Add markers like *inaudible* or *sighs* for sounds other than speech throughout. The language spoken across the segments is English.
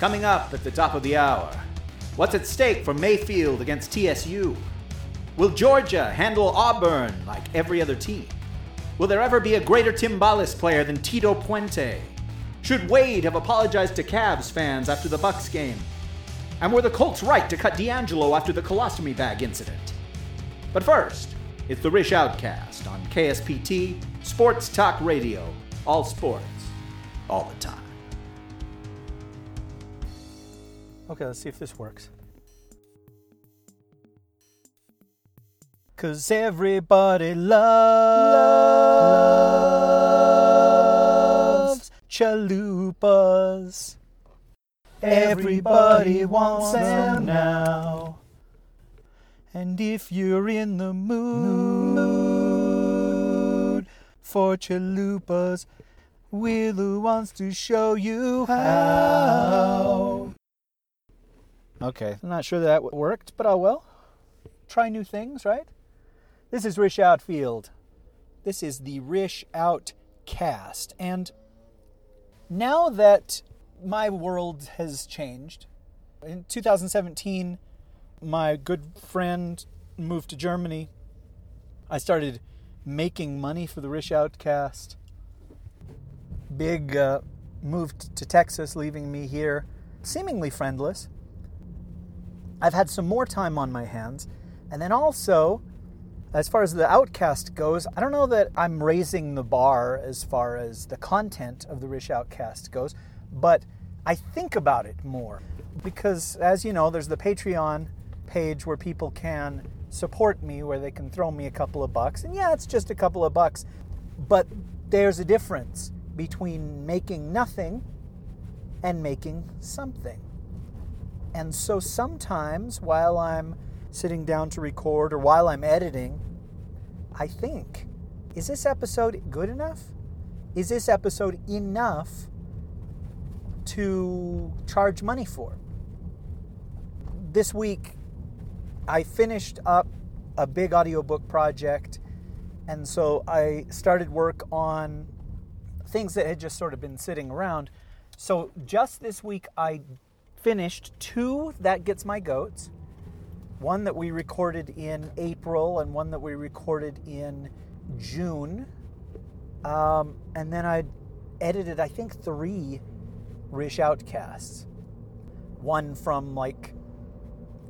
Coming up at the top of the hour, what's at stake for Mayfield against TSU? Will Georgia handle Auburn like every other team? Will there ever be a greater Timbales player than Tito Puente? Should Wade have apologized to Cavs fans after the Bucks game? And were the Colts right to cut D'Angelo after the colostomy bag incident? But first, it's the Rish Outcast on KSPT Sports Talk Radio. All sports, all the time. Okay, let's see if this works. Cause everybody loves chalupas. Everybody wants them now. And if you're in the mood for chalupas, Willow wants to show you how. Okay, I'm not sure that worked, but oh well. Try new things, right? This is Rish Outfield. This is the Rish Outcast. And now that my world has changed, in 2017, my good friend moved to Germany. I started making money for the Rish Outcast. Big uh, moved to Texas, leaving me here seemingly friendless. I've had some more time on my hands. And then also, as far as the Outcast goes, I don't know that I'm raising the bar as far as the content of the Rish Outcast goes, but I think about it more. Because, as you know, there's the Patreon page where people can support me, where they can throw me a couple of bucks. And yeah, it's just a couple of bucks, but there's a difference between making nothing and making something. And so sometimes while I'm sitting down to record or while I'm editing, I think, is this episode good enough? Is this episode enough to charge money for? This week, I finished up a big audiobook project, and so I started work on things that had just sort of been sitting around. So just this week, I finished two That Gets My Goats, one that we recorded in April and one that we recorded in June. Um, and then I edited, I think, three Rish Outcasts. One from like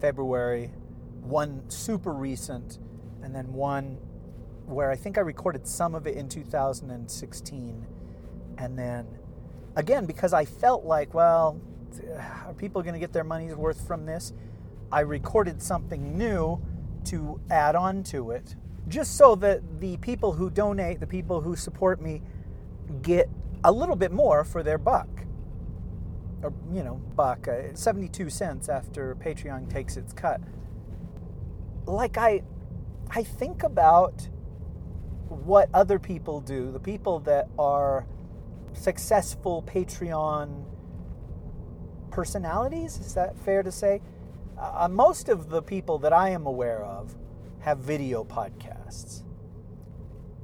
February, one super recent, and then one where I think I recorded some of it in 2016. And then again, because I felt like, well, are people going to get their money's worth from this? I recorded something new to add on to it, just so that the people who donate, the people who support me, get a little bit more for their buck. Or, you know, buck, uh, 72 cents after Patreon takes its cut. Like, I, I think about what other people do, the people that are successful Patreon personalities. Is that fair to say? Uh, most of the people that I am aware of have video podcasts.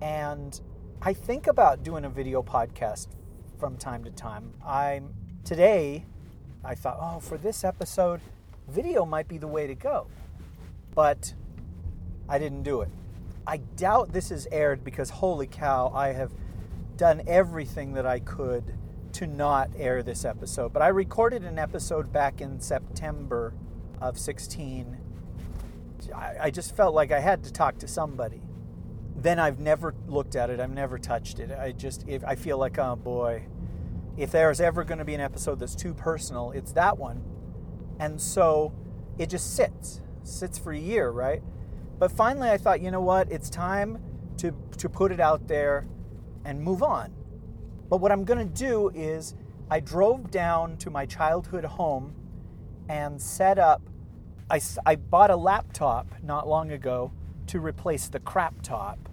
And I think about doing a video podcast from time to time. I'm today I thought, "Oh, for this episode, video might be the way to go." But I didn't do it. I doubt this is aired because holy cow, I have done everything that I could to not air this episode, but I recorded an episode back in September of 16. I, I just felt like I had to talk to somebody. Then I've never looked at it. I've never touched it. I just, if, I feel like, oh boy, if there's ever going to be an episode that's too personal, it's that one. And so it just sits, sits for a year, right? But finally, I thought, you know what? It's time to to put it out there and move on. But what I'm going to do is I drove down to my childhood home and set up. I, I bought a laptop not long ago to replace the crap top.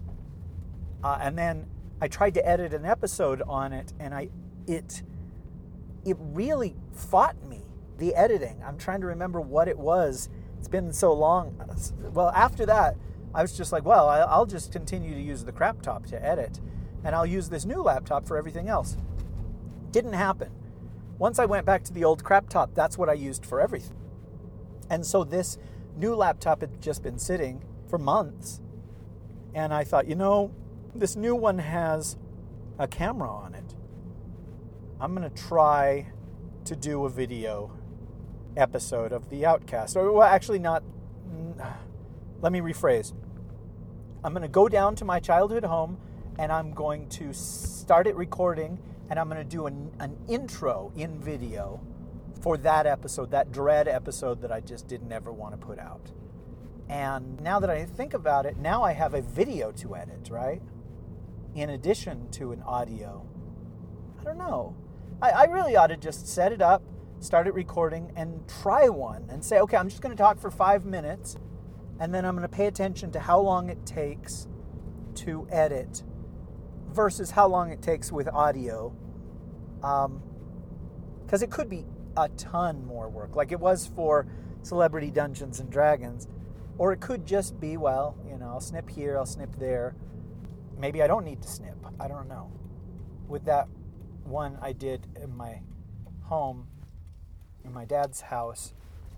Uh, and then I tried to edit an episode on it, and I it it really fought me the editing. I'm trying to remember what it was. It's been so long. Well, after that, I was just like, well, I'll just continue to use the crap top to edit and I'll use this new laptop for everything else. Didn't happen. once I went back to the old crap top, that's what I used for everything. And so this new laptop had just been sitting for months. And I thought, you know, this new one has a camera on it. I'm going to try to do a video episode of The Outcast. Or, well, actually, not. *sighs* Let me rephrase. I'm going to go down to my childhood home and I'm going to start it recording and I'm going to do an, an intro in video for that episode, that dread episode that I just didn't ever want to put out. And now that I think about it, now I have a video to edit, right? In addition to an audio. I don't know. I, I really ought to just set it up, start it recording, and try one and say, okay, I'm just going to talk for five minutes, and then I'm going to pay attention to how long it takes to edit versus how long it takes with audio. Because um, it could be a ton more work, like it was for Celebrity Dungeons and Dragons. Or it could just be, well, you know, I'll snip here, I'll snip there. Maybe I don't need to snip. I don't know. With that one I did in my home, in my dad's house,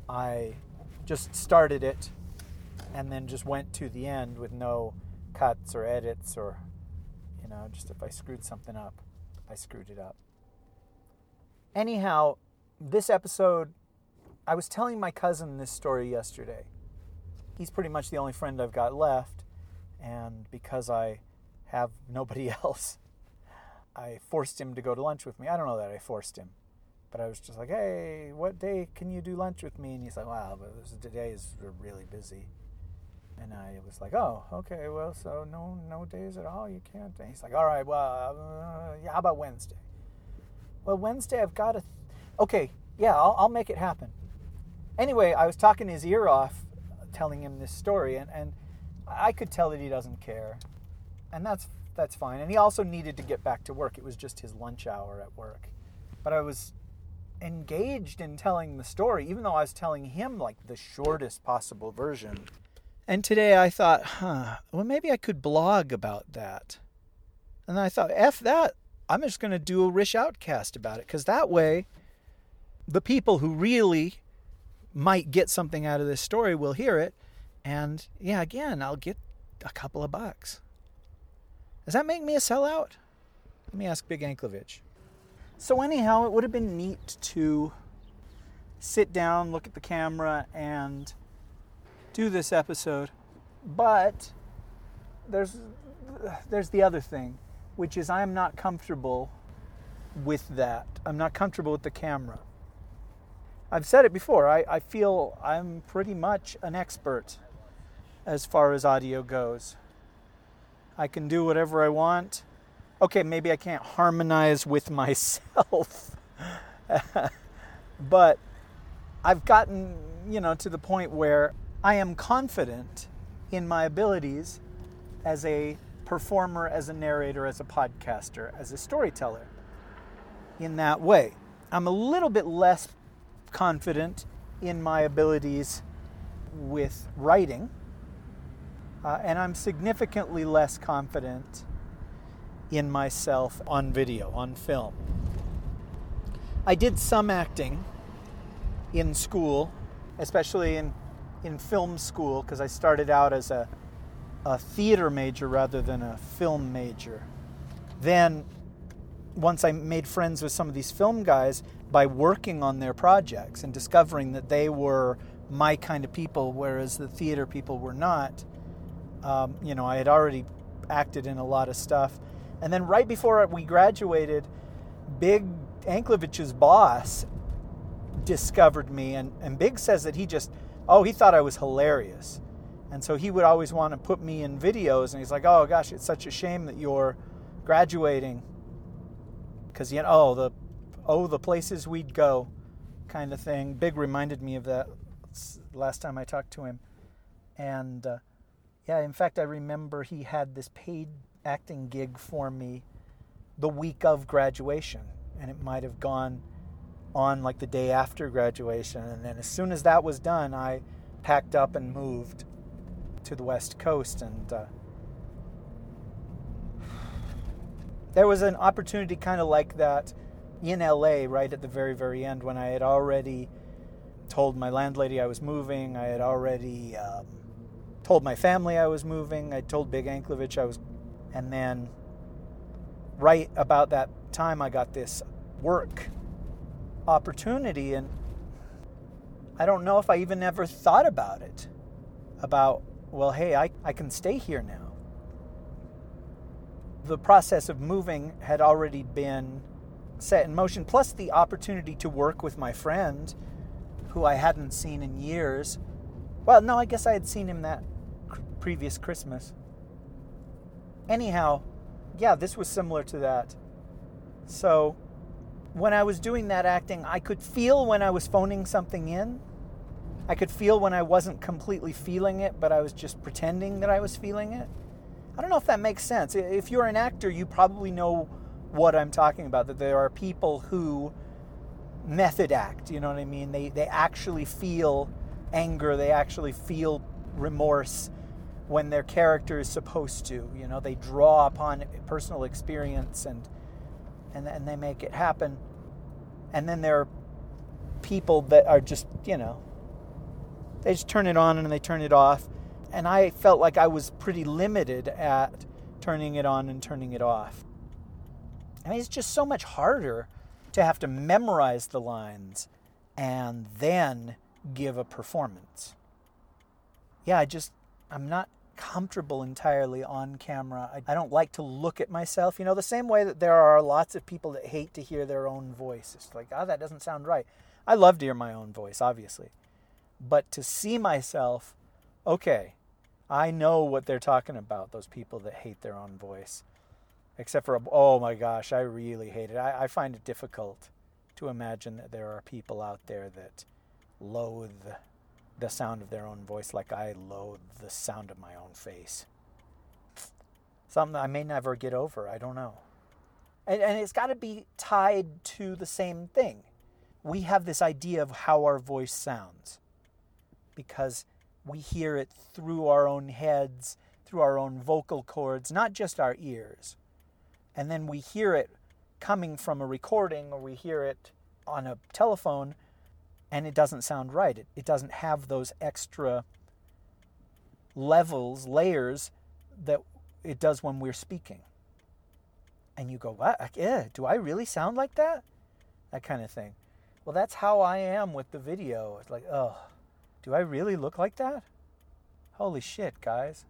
I just started it and then just went to the end with no cuts or edits or, know, just if I screwed something up, I screwed it up. Anyhow, this episode, I was telling my cousin this story yesterday. He's pretty much the only friend I've got left, and because I have nobody *laughs* else, I forced him to go to lunch with me. I don't know that I forced him, but I was just like, "Hey, what day can you do lunch with me?" And he's like, "Wow, but today is really busy." And I was like, "Oh, okay. Well, so no, no days at all. You can't." And he's like, "All right. Well, uh, yeah. How about Wednesday?" Well, Wednesday I've got to. Th- okay, yeah, I'll, I'll make it happen. Anyway, I was talking his ear off, telling him this story, and, and I could tell that he doesn't care, and that's that's fine. And he also needed to get back to work. It was just his lunch hour at work, but I was engaged in telling the story, even though I was telling him like the shortest possible version. And today I thought, huh, well, maybe I could blog about that. And I thought, F that. I'm just going to do a Rish Outcast about it because that way the people who really might get something out of this story will hear it. And yeah, again, I'll get a couple of bucks. Does that make me a sellout? Let me ask Big Anklevich. So, anyhow, it would have been neat to sit down, look at the camera, and do this episode. But there's there's the other thing, which is I am not comfortable with that. I'm not comfortable with the camera. I've said it before. I, I feel I'm pretty much an expert as far as audio goes. I can do whatever I want. Okay, maybe I can't harmonize with *laughs* myself. *laughs* but I've gotten, you know, to the point where I am confident in my abilities as a performer, as a narrator, as a podcaster, as a storyteller in that way. I'm a little bit less confident in my abilities with writing, uh, and I'm significantly less confident in myself on video, on film. I did some acting in school, especially in, in film school, because I started out as a, a theater major rather than a film major. Then, once I made friends with some of these film guys, by working on their projects and discovering that they were my kind of people, whereas the theater people were not. Um, you know, I had already acted in a lot of stuff. And then right before we graduated, Big Anklevich's boss discovered me, and, and Big says that he just, oh, he thought I was hilarious. And so he would always want to put me in videos, and he's like, oh gosh, it's such a shame that you're graduating. Because, you know, oh, the oh, the places we'd go kind of thing. Big reminded me of that last time I talked to him. And uh, yeah, in fact, I remember he had this paid acting gig for me the week of graduation. And it might have gone on like the day after graduation. And then as soon as that was done, I packed up and moved to the West Coast. And uh, there was an opportunity kind of like that in LA right at the very, very end when I had already told my landlady I was moving. I had already um, told my family I was moving. I told Big Anklevich I was, and then right about that time I got this work opportunity, and I don't know if I even ever thought about it. About well, hey, I, I can stay here now. The process of moving had already been set in motion, plus the opportunity to work with my friend who I hadn't seen in years. Well, no, I guess I had seen him that previous Christmas. Anyhow, yeah, this was similar to that. So, when I was doing that acting, I could feel when I was phoning something in. I could feel when I wasn't completely feeling it, but I was just pretending that I was feeling it. I don't know if that makes sense. If you're an actor, you probably know what I'm talking about that there are people who method act, you know what I mean? They they actually feel anger, they actually feel remorse when their character is supposed to. You know, they draw upon personal experience and and and they make it happen. And then there are people that are just, you know, they just turn it on and they turn it off. And I felt like I was pretty limited at turning it on and turning it off. I mean, it's just so much harder to have to memorize the lines and then give a performance. Yeah, I just, I'm not comfortable entirely on camera. I, I, don't like to look at myself. You know, the same way that there are lots of people that hate to hear their own voice. It's like, oh, that doesn't sound right. I love to hear my own voice, obviously. But to see myself, okay, I know what they're talking about, those people that hate their own voice except for, oh my gosh, I really hate it. I, I find it difficult to imagine that there are people out there that loathe the sound of their own voice like I loathe the sound of my own face. Something I may never get over. I don't know. And, and it's got to be tied to the same thing. We have this idea of how our voice sounds because we hear it through our own heads, through our own vocal cords, not just our ears and then we hear it coming from a recording or we hear it on a telephone and it doesn't sound right. It, it doesn't have those extra levels, layers that it does when we're speaking. And you go, what? Yeah, do I really sound like that? That kind of thing. Well, that's how I am with the video. It's like, oh, do I really look like that? Holy shit, guys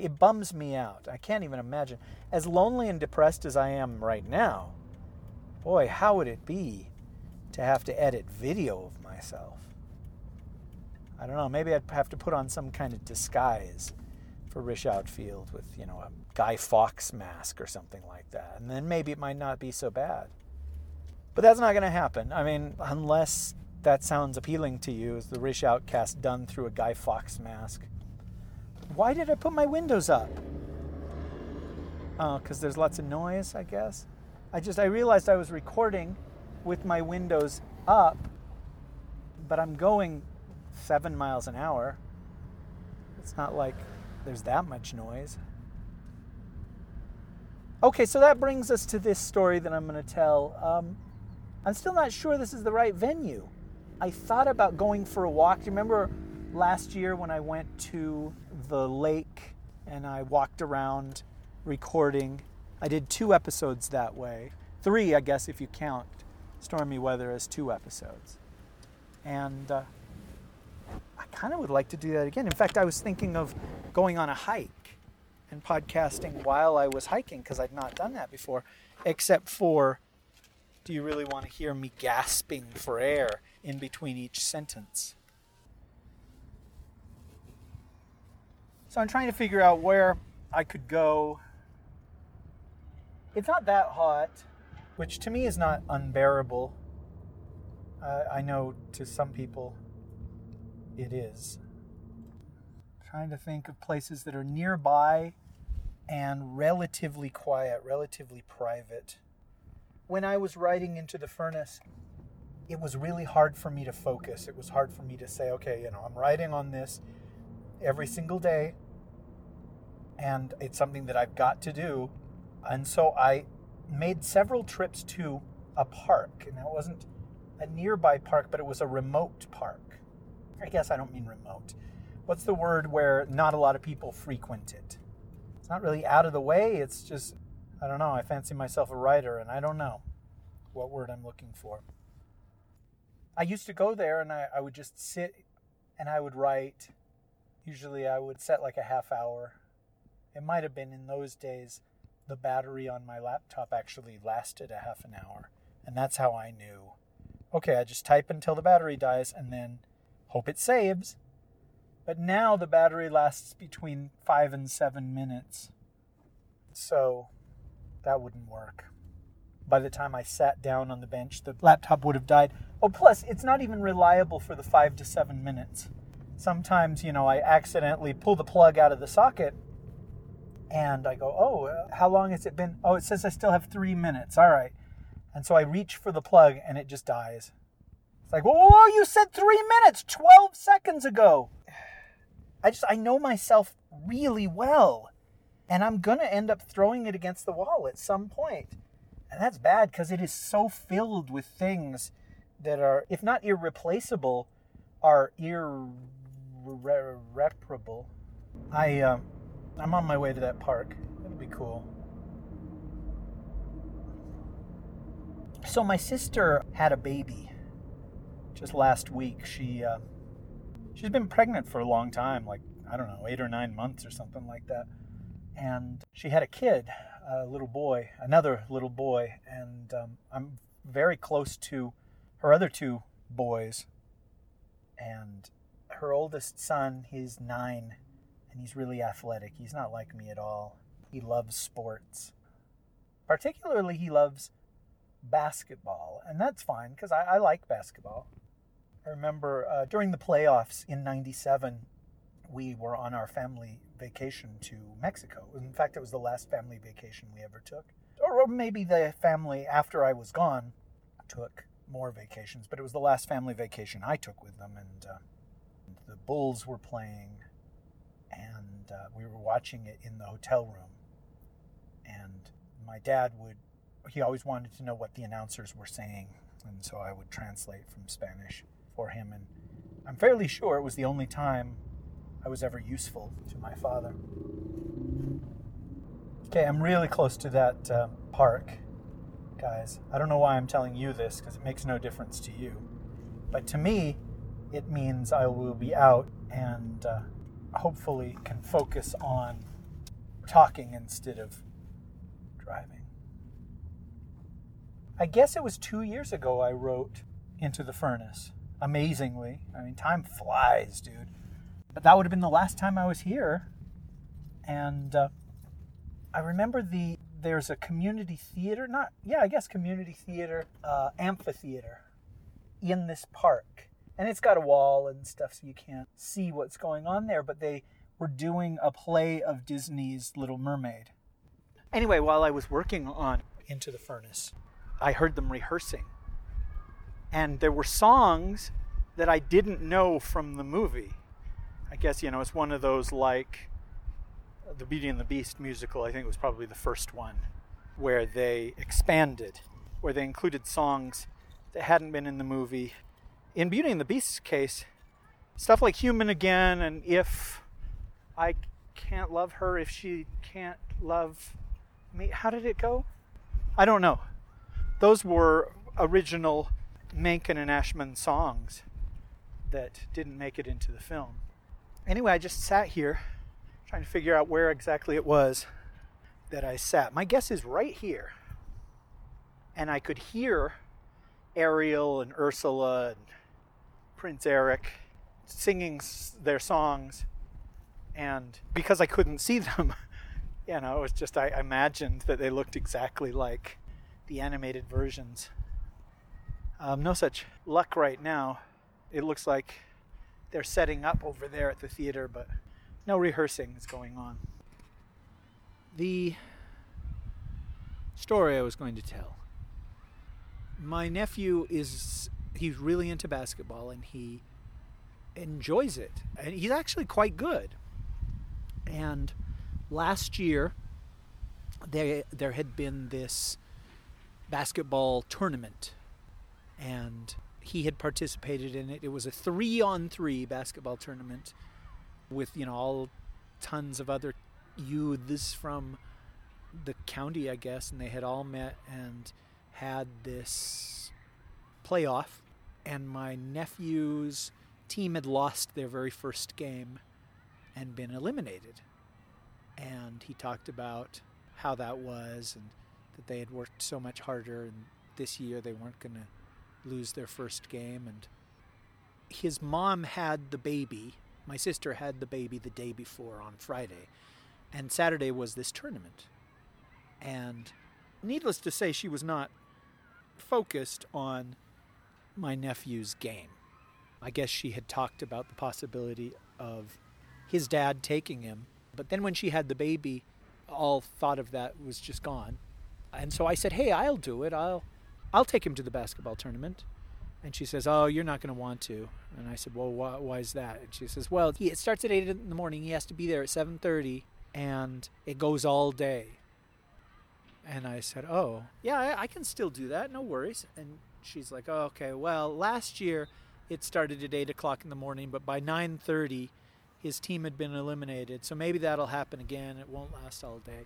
it bums me out. I can't even imagine. As lonely and depressed as I am right now, boy, how would it be to have to edit video of myself? I don't know. Maybe I'd have to put on some kind of disguise for Rish Outfield with, you know, a Guy Fawkes mask or something like that. And then maybe it might not be so bad. But that's not going to happen. I mean, unless that sounds appealing to you, is the Rish Outcast done through a Guy Fawkes mask? Why did I put my windows up? Oh, because there's lots of noise, I guess. I just I realized I was recording with my windows up, but I'm going seven miles an hour. It's not like there's that much noise. Okay, so that brings us to this story that I'm going to tell. Um, I'm still not sure this is the right venue. I thought about going for a walk. Do you remember last year when I went to the lake and I walked around recording. I did two episodes that way. Three, I guess, if you count Stormy Weather as two episodes. And uh, I kind of would like to do that again. In fact, I was thinking of going on a hike and podcasting while I was hiking because I'd not done that before, except for do you really want to hear me gasping for air in between each sentence? So I'm trying to figure out where I could go. It's not that hot, which to me is not unbearable. Uh, I know to some people it is. trying to think of places that are nearby and relatively quiet, relatively private. When I was writing into the furnace, it was really hard for me to focus. It was hard for me to say, okay, you know, I'm writing on this every single day. And it's something that I've got to do. And so I made several trips to a park, and it wasn't a nearby park, but it was a remote park. I guess I don't mean remote. What's the word where not a lot of people frequent it? It's not really out of the way, it's just, I don't know, I fancy myself a writer, and I don't know what word I'm looking for. I used to go there and I, I would just sit and I would write. Usually I would set like a half hour. It might have been in those days the battery on my laptop actually lasted a half an hour. And that's how I knew. Okay, I just type until the battery dies and then hope it saves. But now the battery lasts between five and seven minutes. So that wouldn't work. By the time I sat down on the bench, the laptop would have died. Oh, plus, it's not even reliable for the five to seven minutes. Sometimes, you know, I accidentally pull the plug out of the socket and I go, oh, uh, how long has it been? Oh, it says I still have three minutes. All right. And so I reach for the plug and it just dies. It's like, whoa, you said three minutes 12 seconds ago. *sighs* I just, I know myself really well. And I'm going to end up throwing it against the wall at some point. And that's bad because it is so filled with things that are, if not irreplaceable, are irreparable. I, uh, I'm on my way to that park. It'll be cool. So my sister had a baby just last week. She uh, she's been pregnant for a long time, like I don't know, eight or nine months or something like that. And she had a kid, a little boy, another little boy, and um, I'm very close to her other two boys. And her oldest son, he's nine, and he's really athletic. He's not like me at all. He loves sports. Particularly, he loves basketball, and that's fine because I, I, like basketball. I remember uh, during the playoffs in '97, we were on our family vacation to Mexico. In fact, it was the last family vacation we ever took. Or, maybe the family after I was gone took more vacations, but it was the last family vacation I took with them, and uh, the Bulls were playing and uh, we were watching it in the hotel room. And my dad would, he always wanted to know what the announcers were saying, and so I would translate from Spanish for him. And I'm fairly sure it was the only time I was ever useful to my father. Okay, I'm really close to that uh, park, guys. I don't know why I'm telling you this because it makes no difference to you. But to me, it means I will be out and uh, hopefully can focus on talking instead of driving. I guess it was two years ago I wrote Into the Furnace. Amazingly. I mean, time flies, dude. But that would have been the last time I was here. And uh, I remember the there's a community theater, not, yeah, I guess community theater, uh, amphitheater in this park and it's got a wall and stuff so you can't see what's going on there but they were doing a play of disney's little mermaid. Anyway while i was working on into the furnace i heard them rehearsing. And there were songs that i didn't know from the movie. I guess you know it's one of those like the beauty and the beast musical i think it was probably the first one where they expanded where they included songs that hadn't been in the movie in Beauty and the Beast's case, stuff like human again and if I can't love her, if she can't love me. How did it go? I don't know. Those were original Menken and Ashman songs that didn't make it into the film. Anyway, I just sat here trying to figure out where exactly it was that I sat. My guess is right here. And I could hear Ariel and Ursula and Prince Eric singing their songs, and because I couldn't see them, *laughs* you know, it was just I imagined that they looked exactly like the animated versions. Um, no such luck right now. It looks like they're setting up over there at the theater, but no rehearsing is going on. The story I was going to tell. My nephew is he's really into basketball and he enjoys it. And he's actually quite good. And last year, there there had been this basketball tournament. And he had participated in it. It was a three on three basketball tournament with, you know, all tons of other youths from the county, I guess, and they had all met and had this playoff. And my nephew's team had lost their very first game and been eliminated. And he talked about how that was and that they had worked so much harder and this year they weren't going to lose their first game and his mom had the baby my sister had the baby the day before on Friday and Saturday was this tournament and needless to say she was not focused on my nephew's game I guess she had talked about the possibility of his dad taking him but then when she had the baby all thought of that was just gone. And so I said, "Hey, I'll do it. I'll I'll take him to the basketball tournament." And she says, "Oh, you're not going to want to." And I said, "Well, why, why is that?" And she says, "Well, he, it starts at eight in the morning. He has to be there at seven thirty, and it goes all day." And I said, "Oh, yeah, I, I can still do that. No worries." And she's like, "Oh, okay. Well, last year it started at eight o'clock in the morning, but by nine thirty, his team had been eliminated. So maybe that'll happen again. It won't last all day.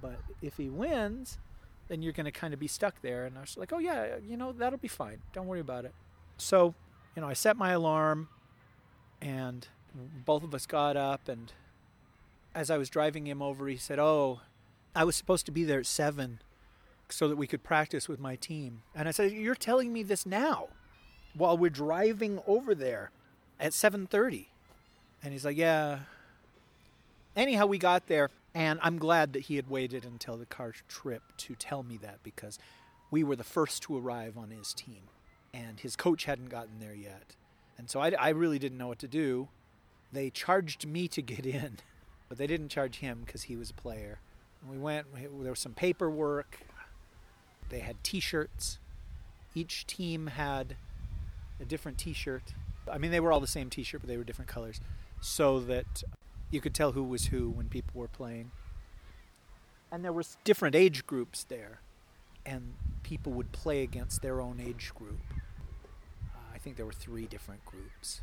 But if he wins, then you're going to kind of be stuck there. And I was like, oh, yeah, you know, that'll be fine. Don't worry about it. So, you know, I set my alarm and both of us got up. And as I was driving him over, he said, oh, I was supposed to be there at seven so that we could practice with my team. And I said, you're telling me this now while we're driving over there at 730 and he's like, Yeah. Anyhow, we got there, and I'm glad that he had waited until the car trip to tell me that because we were the first to arrive on his team, and his coach hadn't gotten there yet. And so I, I really didn't know what to do. They charged me to get in, *laughs* but they didn't charge him because he was a player. And we went, there was some paperwork, they had t shirts. Each team had a different t shirt. I mean, they were all the same t shirt, but they were different colors so that you could tell who was who when people were playing. And there were different age groups there, and people would play against their own age group. Uh, I think there were three different groups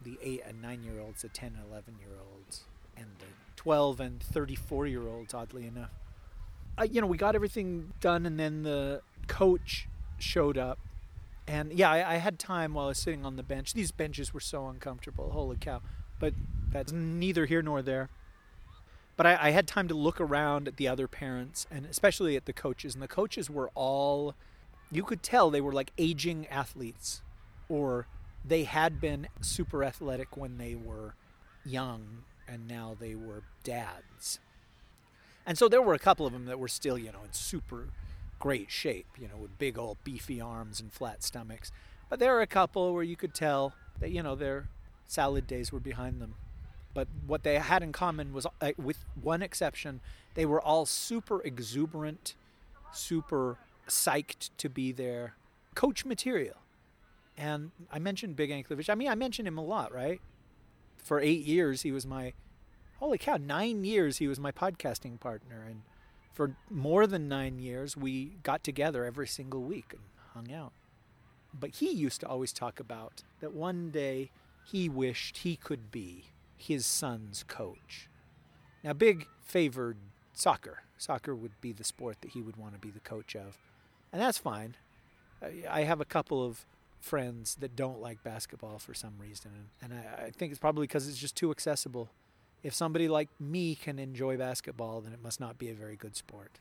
the 8 and 9 year olds, the 10 and 11 year olds, and the 12 and 34 year olds, oddly enough. Uh, you know, we got everything done, and then the coach showed up and yeah, I, I, had time while I was sitting on the bench. These benches were so uncomfortable. Holy cow. But that's neither here nor there. But I, I had time to look around at the other parents and especially at the coaches. And the coaches were all, you could tell they were like aging athletes or they had been super athletic when they were young and now they were dads. And so there were a couple of them that were still, you know, in super great shape, you know, with big old beefy arms and flat stomachs. But there are a couple where you could tell that, you know, their salad days were behind them. But what they had in common was, uh, with one exception, they were all super exuberant, super psyched to be there. Coach material. And I mentioned Big Anklevich. I mean, I mentioned him a lot, right? For eight years, he was my, holy cow, nine years he was my podcasting partner. And for more than nine years, we got together every single week and hung out. But he used to always talk about that one day he wished he could be his son's coach. Now, Big favored soccer. Soccer would be the sport that he would want to be the coach of. And that's fine. I have a couple of friends that don't like basketball for some reason. And I think it's probably because it's just too accessible if somebody like me can enjoy basketball, then it must not be a very good sport.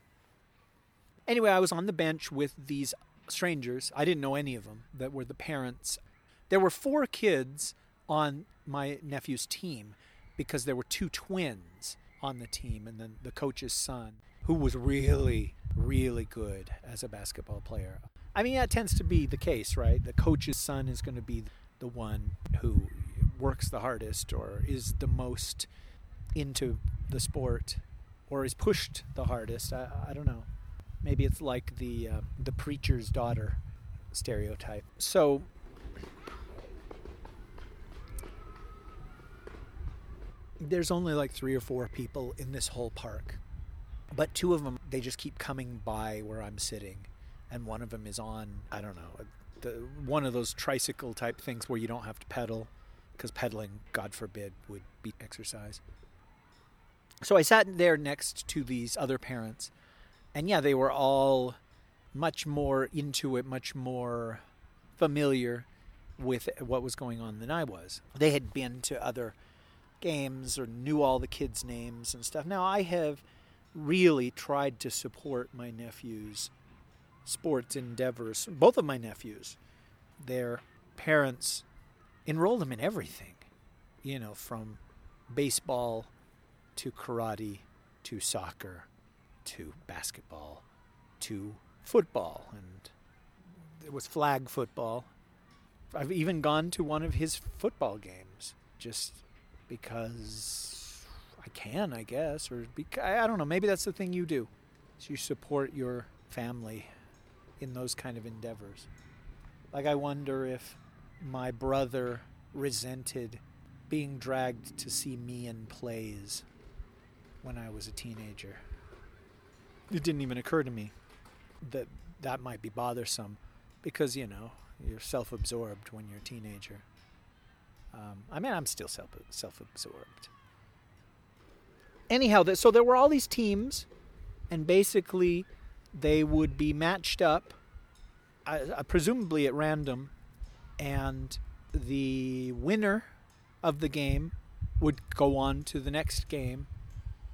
Anyway, I was on the bench with these strangers. I didn't know any of them that were the parents. There were four kids on my nephew's team because there were two twins on the team and then the coach's son who was really really good as a basketball player. I mean, that tends to be the case, right? The coach's son is going to be the one who works the hardest or is the most into the sport or is pushed the hardest. I, I don't know. Maybe it's like the uh, the preacher's daughter stereotype. So there's only like three or four people in this whole park, but two of them they just keep coming by where I'm sitting, and one of them is on I don't know the, one of those tricycle type things where you don't have to pedal because pedaling, God forbid, would be exercise. So I sat there next to these other parents, and yeah, they were all much more into it, much more familiar with what was going on than I was. They had been to other games or knew all the kids' names and stuff. Now I have really tried to support my nephews' sports endeavors. Both of my nephews, their parents enrolled them in everything, you know, from baseball to karate to soccer to basketball to football and it was flag football. I've even gone to one of his football games just because I can, I guess, or because, I don't know. Maybe that's the thing you do. Is you support your family in those kind of endeavors. Like I wonder if my brother resented being dragged to see me in plays when I was a teenager. It didn't even occur to me that that might be bothersome because, you know, you're self absorbed when you're a teenager. Um, I mean, I'm still self absorbed. Anyhow, so there were all these teams, and basically they would be matched up, uh, uh, presumably at random, and the winner of the game would go on to the next game,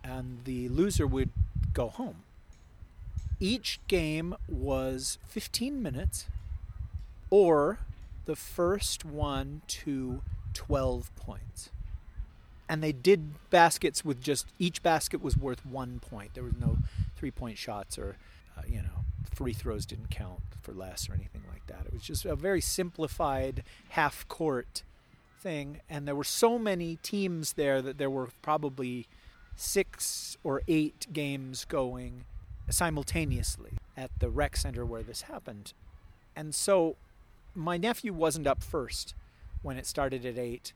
and the loser would go home. Each game was 15 minutes, or the first one to 12 points. And they did baskets with just each basket was worth one point. There was no three point shots or, uh, you know, free throws didn't count for less or anything like that. It was just a very simplified half court thing. And there were so many teams there that there were probably six or eight games going simultaneously at the rec center where this happened. And so my nephew wasn't up first when it started at 8.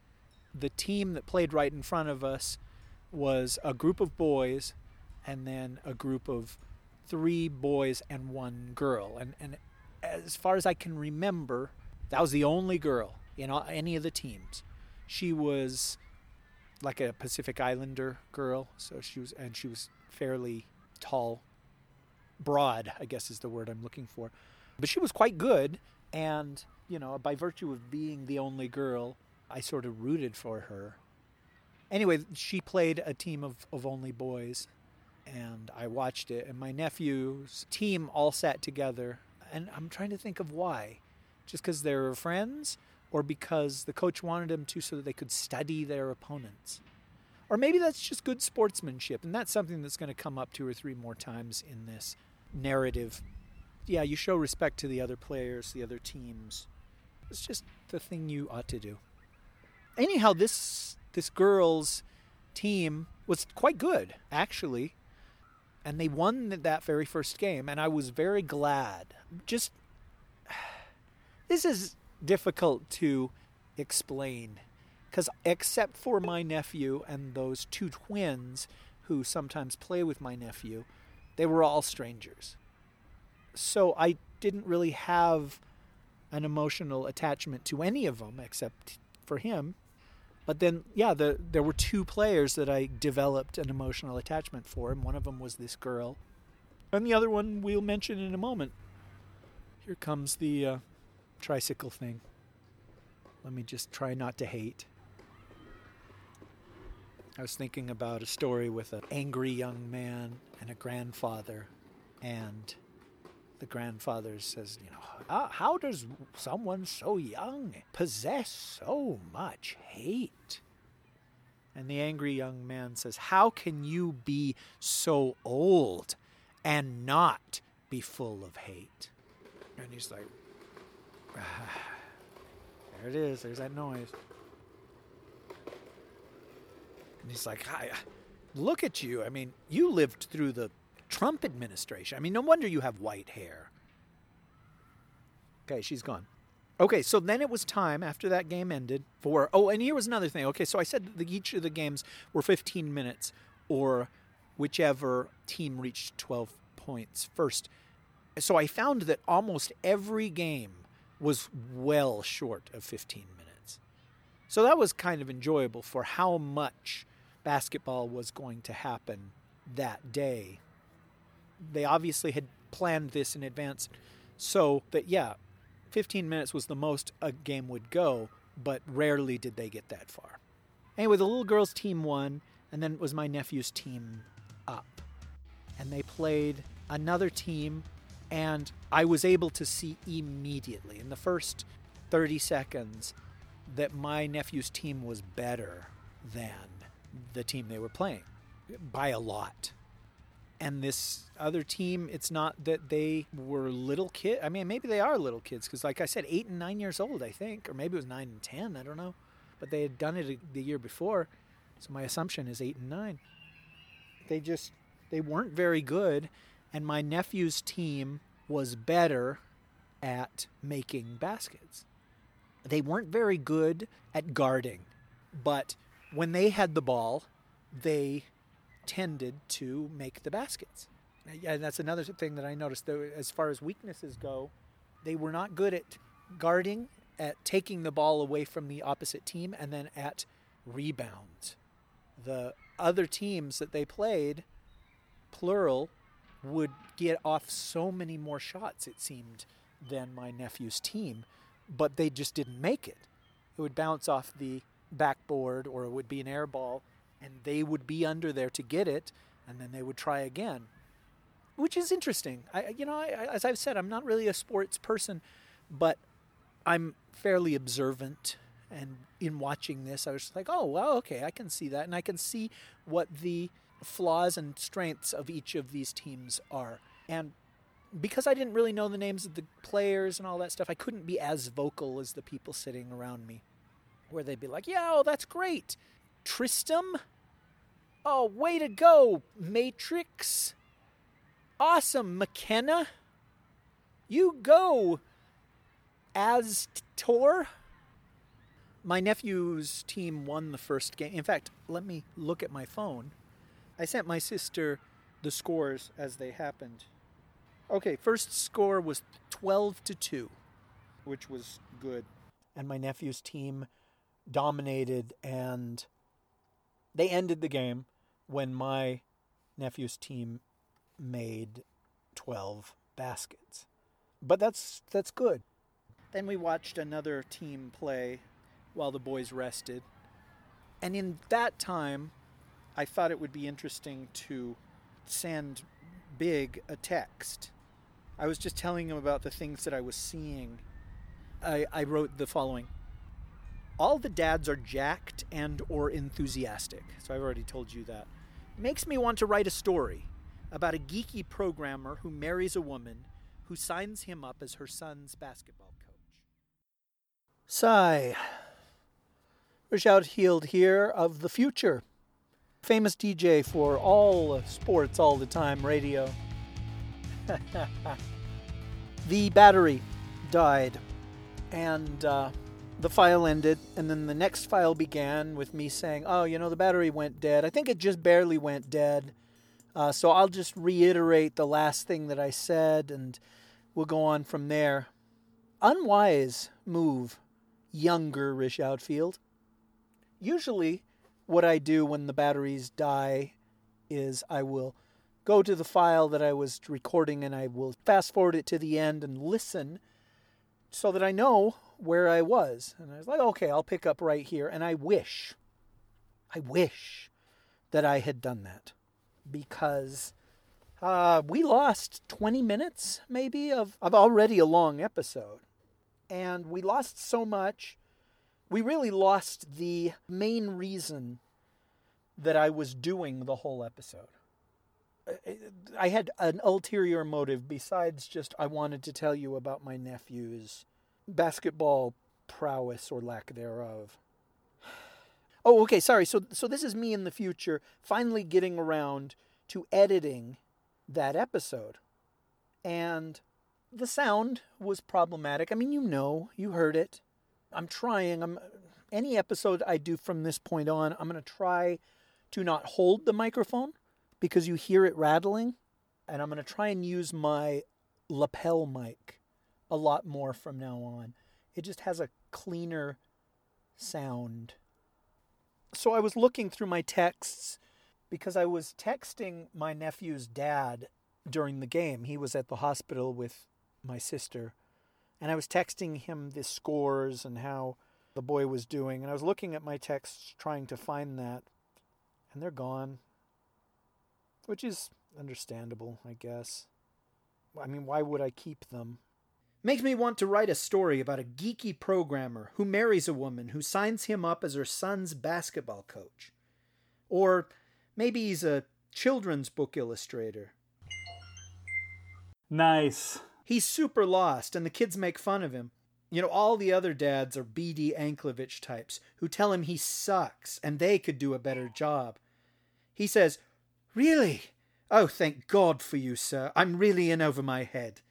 The team that played right in front of us was a group of boys and then a group of three boys and one girl. And, and as far as I can remember, that was the only girl in any of the teams. She was like a Pacific Islander girl, so she was, and she was fairly tall, broad, I guess is the word I'm looking for. But she was quite good, and you know, by virtue of being the only girl, I sort of rooted for her. Anyway, she played a team of, of only boys, and I watched it. And my nephew's team all sat together, and I'm trying to think of why. Just because they were friends, or because the coach wanted them to so that they could study their opponents. Or maybe that's just good sportsmanship, and that's something that's going to come up two or three more times in this narrative. Yeah, you show respect to the other players, the other teams, it's just the thing you ought to do. Anyhow, this this girls' team was quite good, actually. And they won that very first game, and I was very glad. Just *sighs* this is difficult to explain because except for my nephew and those two twins who sometimes play with my nephew, they were all strangers. So I didn't really have an emotional attachment to any of them except for him. But then, yeah, the, there were two players that I developed an emotional attachment for, and one of them was this girl, and the other one we'll mention in a moment. Here comes the uh, tricycle thing. Let me just try not to hate. I was thinking about a story with an angry young man and a grandfather, and the grandfather says, you know, how, does someone so young possess so much hate? And the angry young man says, How can you be so old and not be full of hate? And he's like, *sighs* There it is. There's that noise. And he's like, Hi, uh, Look at you. I mean, you lived through the Trump administration. I mean, no wonder you have white hair. Okay, she's gone. Okay, so then it was time after that game ended for. Oh, and here was another thing. Okay, so I said that each of the games were 15 minutes or whichever team reached 12 points first. So I found that almost every game was well short of 15 minutes. So that was kind of enjoyable for how much basketball was going to happen that day. They obviously had planned this in advance so that, yeah, 15 minutes was the most a game would go, but rarely did they get that far. Anyway, the little girls' team won, and then it was my nephew's team up. And they played another team, and I was able to see immediately in the first 30 seconds that my nephew's team was better than the team they were playing by a lot. And this other team, it's not that they were little kids. I mean, maybe they are little kids because, like I said, eight and nine years old, I think, or maybe it was nine and ten. I don't know, but they had done it the year before, so my assumption is eight and nine. They just they weren't very good, and my nephew's team was better at making baskets. They weren't very good at guarding, but when they had the ball, they tended to make the baskets. And that's another thing that I noticed. As far as weaknesses go, they were not good at guarding, at taking the ball away from the opposite team, and then at rebounds. The other teams that they played, plural, would get off so many more shots, it seemed, than my nephew's team, but they just didn't make it. It would bounce off the backboard or it would be an air ball and they would be under there to get it, and then they would try again, which is interesting. I, you know, I, as I've said, I'm not really a sports person, but I'm fairly observant. And in watching this, I was like, oh, well, okay, I can see that, and I can see what the flaws and strengths of each of these teams are. And because I didn't really know the names of the players and all that stuff, I couldn't be as vocal as the people sitting around me, where they'd be like, yeah, oh, that's great. Tristram. Oh, way to go, Matrix. Awesome, McKenna. You go, Aztor. My nephew's team won the first game. In fact, let me look at my phone. I sent my sister the scores as they happened. Okay, first score was 12 to 2, which was good. And my nephew's team dominated and they ended the game when my nephew's team made 12 baskets. But that's that's good. Then we watched another team play while the boys rested. And in that time, I thought it would be interesting to send Big a text. I was just telling him about the things that I was seeing. I, I wrote the following all the dads are jacked and or enthusiastic. So I've already told you that. makes me want to write a story about a geeky programmer who marries a woman who signs him up as her son's basketball coach. Sigh. Rish Outfield here of the future. Famous DJ for all sports all the time radio. *laughs* the battery died and uh, the file ended, and then the next file began with me saying, Oh, you know, the battery went dead. I think it just barely went dead. Uh, so I'll just reiterate the last thing that I said, and we'll go on from there. Unwise move, younger Rish Outfield. Usually, what I do when the batteries die is I will go to the file that I was recording and I will fast forward it to the end and listen so that I know where I was. And I was like, okay, I'll pick up right here. And I wish, I wish that I had done that because uh, we lost 20 minutes maybe of, of already a long episode. And we lost so much. We really lost the main reason that I was doing the whole episode. I had an ulterior motive besides just I wanted to tell you about my nephew's basketball prowess or lack thereof. *sighs* Oh, okay, sorry. So so this is me in the future finally getting around to editing that episode. And the sound was problematic. I mean, you know, you heard it. I'm trying. I'm any episode I do from this point on, I'm going to try to not hold the microphone because you hear it rattling. and I'm going to try and use my lapel mic a lot more from now on. It just has a cleaner sound. So I was looking through my texts because I was texting my nephew's dad during the game. He was at the hospital with my sister, and I was texting him the scores and how the boy was doing. And I was looking at my texts trying to find that, and they're gone, which is understandable, I guess. I mean, why would I keep them? Makes me want to write a story about a geeky programmer who marries a woman who signs him up as her son's basketball coach. Or maybe he's a children's book illustrator. Nice. He's super lost, and the kids make fun of him. You know, all the other dads are B.D. Anklevich types who tell him he sucks and they could do a better job. He says, Really? Oh, thank God for you, sir. I'm really in over my head.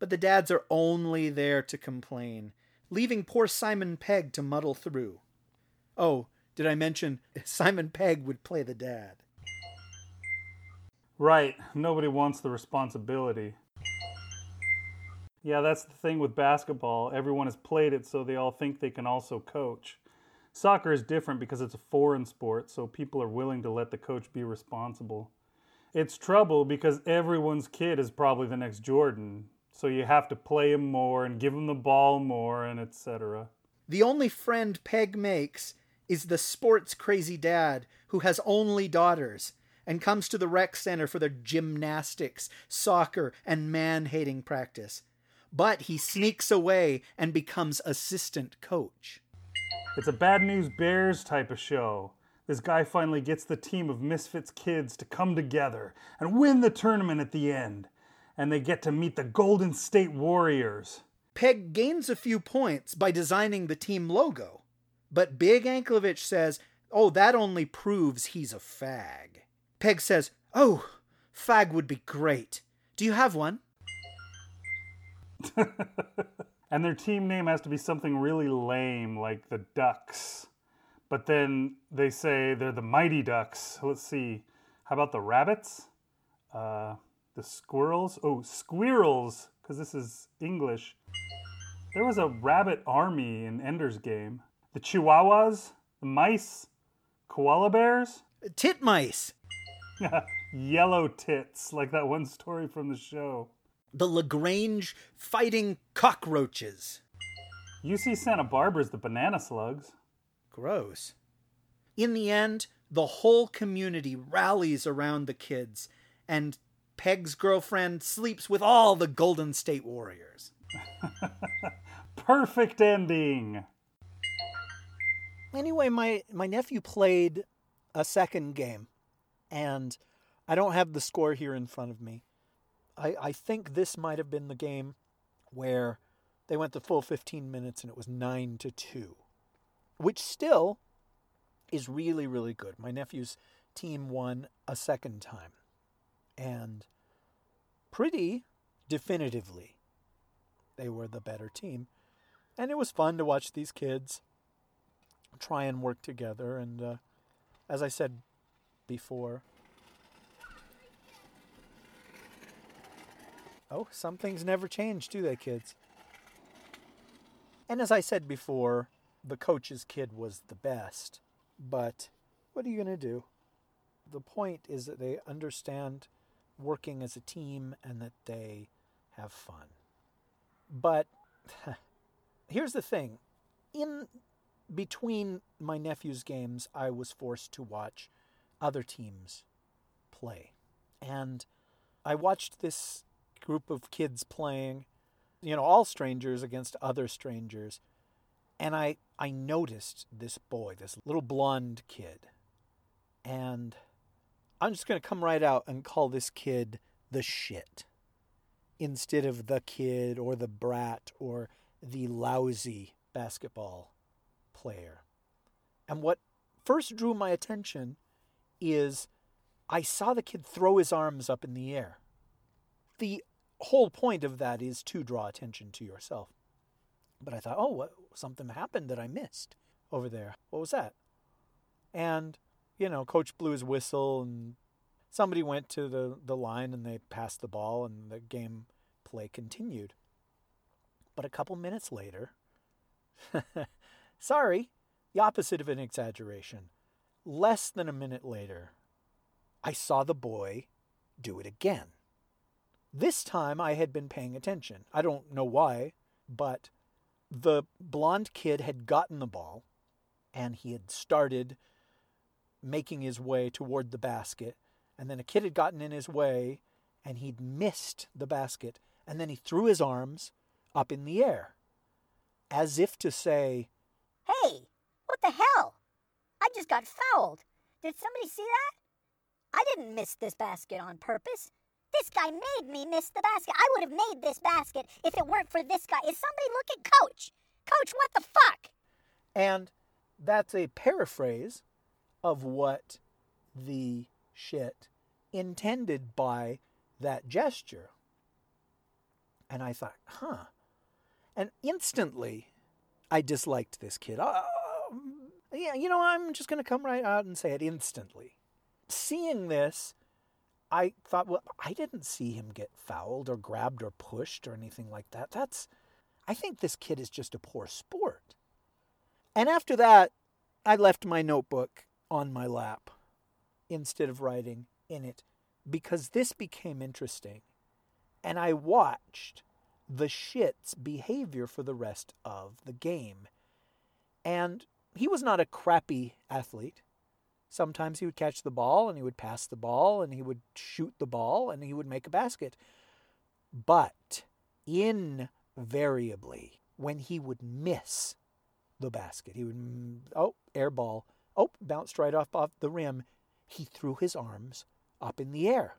But the dads are only there to complain, leaving poor Simon Pegg to muddle through. Oh, did I mention *laughs* Simon Pegg would play the dad? Right. Nobody wants the responsibility. Yeah, that's the thing with basketball. Everyone has played it, so they all think they can also coach. Soccer is different because it's a foreign sport, so people are willing to let the coach be responsible. It's trouble because everyone's kid is probably the next Jordan, so you have to play him more and give him the ball more and etc. The only friend Pegg makes is the sports crazy dad who has only daughters and comes to the rec center for their gymnastics, soccer, and man hating practice. But he sneaks away and becomes assistant coach. It's a bad news bears type of show. This guy finally gets the team of Misfits kids to come together and win the tournament at the end. And they get to meet the Golden State Warriors. Pegg gains a few points by designing the team logo. But Big Anklevich says, oh, that only proves he's a fag. Pegg says, oh, fag would be great. Do you have one? *laughs* and their team name has to be something really lame, like the Ducks. But then they say they're the Mighty Ducks. Let's see. How about the Rabbits? Uh, the Squirrels? Oh, Squirrels, because this is English. There was a rabbit army in Ender's Game. The Chihuahuas? The Mice? Koala Bears? Titmice. *laughs* Yellow tits, like that one story from the show. The LaGrange fighting cockroaches. UC Santa Barbara's the banana slugs. Gross. In the end, the whole community rallies around the kids, and Pegg's girlfriend sleeps with all the Golden State Warriors. *laughs* Perfect ending. Anyway, my, my nephew played a second game, and I don't have the score here in front of me. I, I think this might have been the game where they went the full 15 minutes and it was 9 to 2, which still is really, really good. My nephew's team won a second time and pretty definitively they were the better team. And it was fun to watch these kids try and work together. And uh, as I said before, Oh, some things never change, do they, kids? And as I said before, the coach's kid was the best. But what are you going to do? The point is that they understand working as a team and that they have fun. But *laughs* here's the thing in between my nephew's games, I was forced to watch other teams play. And I watched this group of kids playing, you know, all strangers against other strangers. And I, I noticed this boy, this little blonde kid. And I'm just going to come right out and call this kid the shit instead of the kid or the brat or the lousy basketball player. And what first drew my attention is I saw the kid throw his arms up in the air. The whole point of that is to draw attention to yourself. But I thought, oh, what, something happened that I missed over there. What was that? And, you know, coach blew his whistle and somebody went to the, the line and they passed the ball and the game play continued. But a couple minutes later, *laughs* sorry, the opposite of an exaggeration, less than a minute later, I saw the boy do it again. This time I had been paying attention. I don't know why, but the blonde kid had gotten the ball and he had started making his way toward the basket. And then a kid had gotten in his way and he'd missed the basket. And then he threw his arms up in the air as if to say, Hey, what the hell? I just got fouled. Did somebody see that? I didn't miss this basket on purpose. This guy made me miss the basket. I would have made this basket if it weren't for this guy. Is somebody look at Coach? Coach, what the fuck? And that's a paraphrase of what the shit intended by that gesture. And I thought, huh. And instantly, I disliked this kid. Uh, yeah, you know, I'm just going to come right out and say it instantly. Seeing this, I thought, well, I didn't see him get fouled or grabbed or pushed or anything like that. That's, I think this kid is just a poor sport. And after that, I left my notebook on my lap instead of writing in it because this became interesting. And I watched the shit's behavior for the rest of the game. And he was not a crappy athlete. Sometimes he would catch the ball and he would pass the ball and he would shoot the ball and he would make a basket. But invariably, when he would miss the basket, he would, mm, oh, air ball, oh, bounced right off, off the rim, he threw his arms up in the air.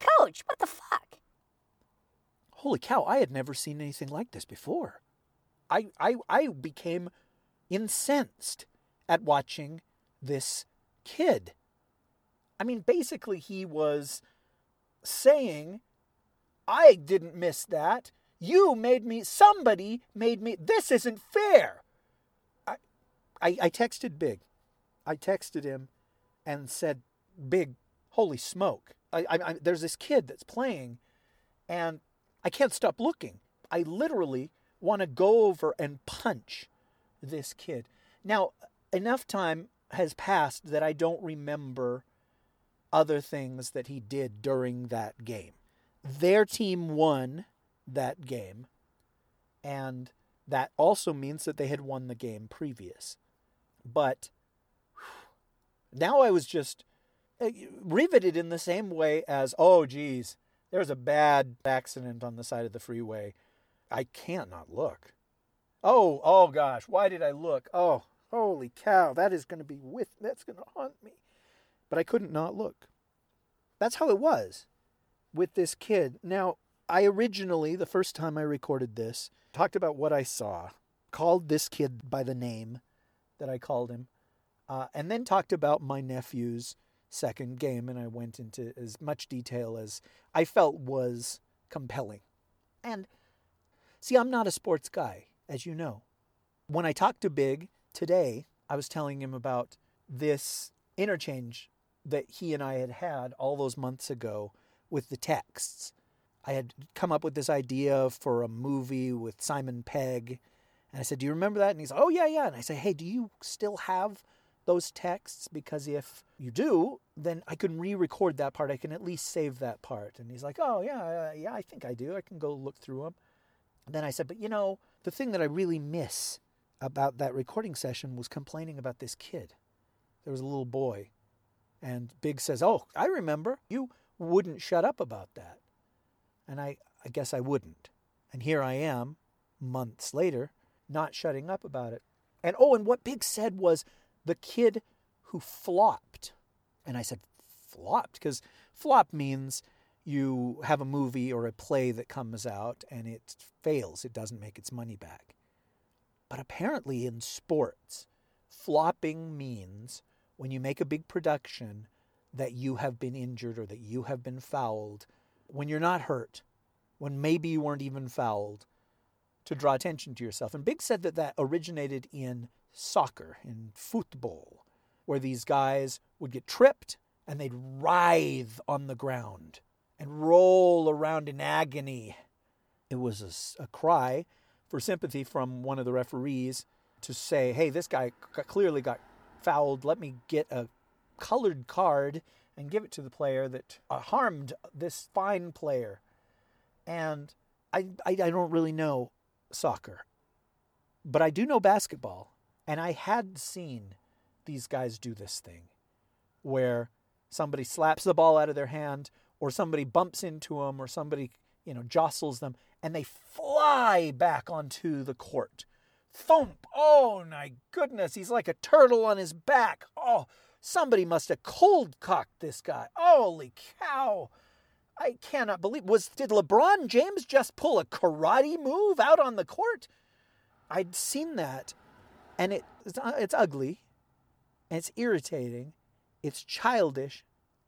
Coach, what the fuck? Holy cow, I had never seen anything like this before. I, I, I became incensed at watching this kid. I mean, basically, he was saying, I didn't miss that. You made me, somebody made me, this isn't fair. I, I, I texted Big. I texted him and said, Big, holy smoke. I, I, there's this kid that's playing, and I can't stop looking. I literally want to go over and punch this kid. Now, enough time has passed that I don't remember other things that he did during that game. Their team won that game, and that also means that they had won the game previous. But now I was just uh, riveted in the same way as, oh, geez, there was a bad accident on the side of the freeway. I can't not look. Oh, oh gosh, why did I look? Oh, holy cow, that is going to be with, that's going to haunt me. But I couldn't not look. That's how it was with this kid. Now, I originally, the first time I recorded this, talked about what I saw, called this kid by the name that I called him, uh, and then talked about my nephew's second game. And I went into as much detail as I felt was compelling. And see, I'm not a sports guy as you know. When I talked to Big today, I was telling him about this interchange that he and I had had all those months ago with the texts. I had come up with this idea for a movie with Simon Pegg. And I said, Do you remember that? And he's, like, Oh, yeah, yeah. And I say, Hey, do you still have those texts? Because if you do, then I can re record that part. I can at least save that part. And he's like, Oh, yeah, uh, yeah, I think I do. I can go look through them. And then I said, But you know, the thing that I really miss about that recording session was complaining about this kid. There was a little boy, and Big says, Oh, I remember. You wouldn't shut up about that. And I, I guess I wouldn't. And here I am, months later, not shutting up about it. And oh, and what Big said was the kid who flopped. And I said, flopped? Because flop means you have a movie or a play that comes out and it fails, it doesn't make its money back. But apparently in sports, flopping means when you make a big production that you have been injured or that you have been fouled, when you're not hurt, when maybe you weren't even fouled, to draw attention to yourself. And Big said that that originated in soccer, in football, where these guys would get tripped and they'd writhe on the ground and roll around in agony. It was a cry for sympathy from one of the referees to say, hey, this guy clearly got fouled. Let me get a colored card and give it to the player that uh, harmed this fine player. And I, I, I don't really know soccer, but I do know basketball. And I had seen these guys do this thing where somebody slaps the ball out of their hand or somebody bumps into them or somebody you know jostles them and they fly back onto the court. Thump! Oh my goodness he's like a turtle on his back. Oh somebody must have cold cocked this guy. Holy cow. I cannot believe was did lebron james just pull a karate move out on the court? I'd seen that and it, it's, uh, it's ugly and it's irritating it's childish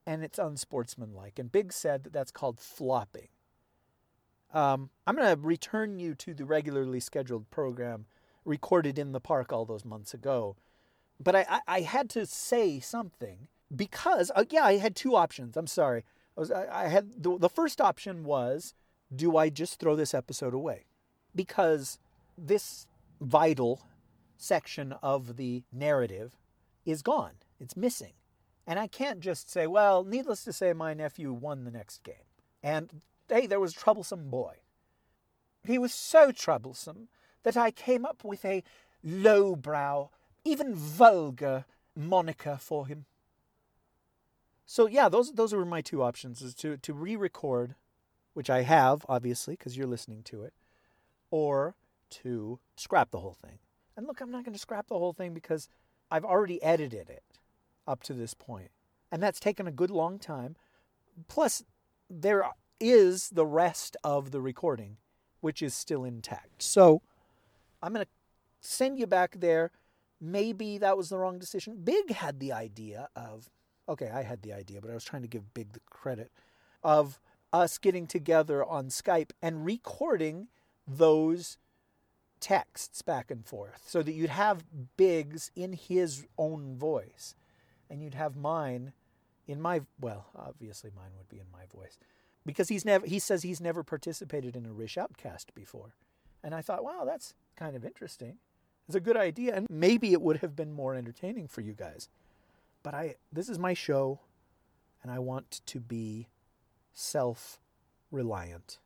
and it's unsportsmanlike. And Big said that that's called flopping. Um, I'm going to return you to the regularly scheduled program recorded in the park all those months ago. But I, I, I had to say something because, uh, yeah, I had two options. I'm sorry. I, was, I, I had the, the first option was do I just throw this episode away? Because this vital section of the narrative is gone, it's missing. And I can't just say, well, needless to say, my nephew won the next game. And hey, there was a troublesome boy. He was so troublesome that I came up with a lowbrow, even vulgar moniker for him. So yeah, those those were my two options: is to to re-record, which I have obviously because you're listening to it, or to scrap the whole thing. And look, I'm not going to scrap the whole thing because I've already edited it up to this point. And that's taken a good long time. Plus, there is the rest of the recording, which is still intact. So I'm going to send you back there. Maybe that was the wrong decision. Big had the idea of, okay, I had the idea, but I was trying to give Big the credit of us getting together on Skype and recording those texts back and forth so that you'd have Big's in his own voice and you'd have mine in my well obviously mine would be in my voice because he's never he says he's never participated in a Rish Outcast before. And I thought wow that's kind of interesting. It's a good idea. And maybe it would have been more entertaining for you guys. But I this is my show and I want to be self reliant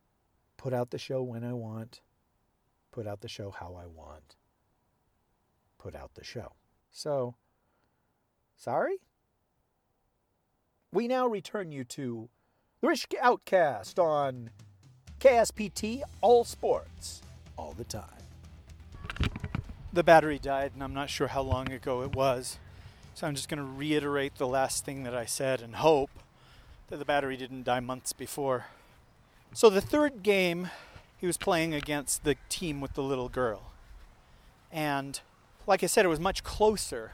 put out the show when I want. Put out the show how I want. Put out the show. So Sorry? We now return you to the Rish Outcast on KSPT All Sports all the time. The battery died, and I'm not sure how long ago it was. So I'm just going to reiterate the last thing that I said and hope that the battery didn't die months before. So the third game, he was playing against the team with the little girl. And like I said, it was much closer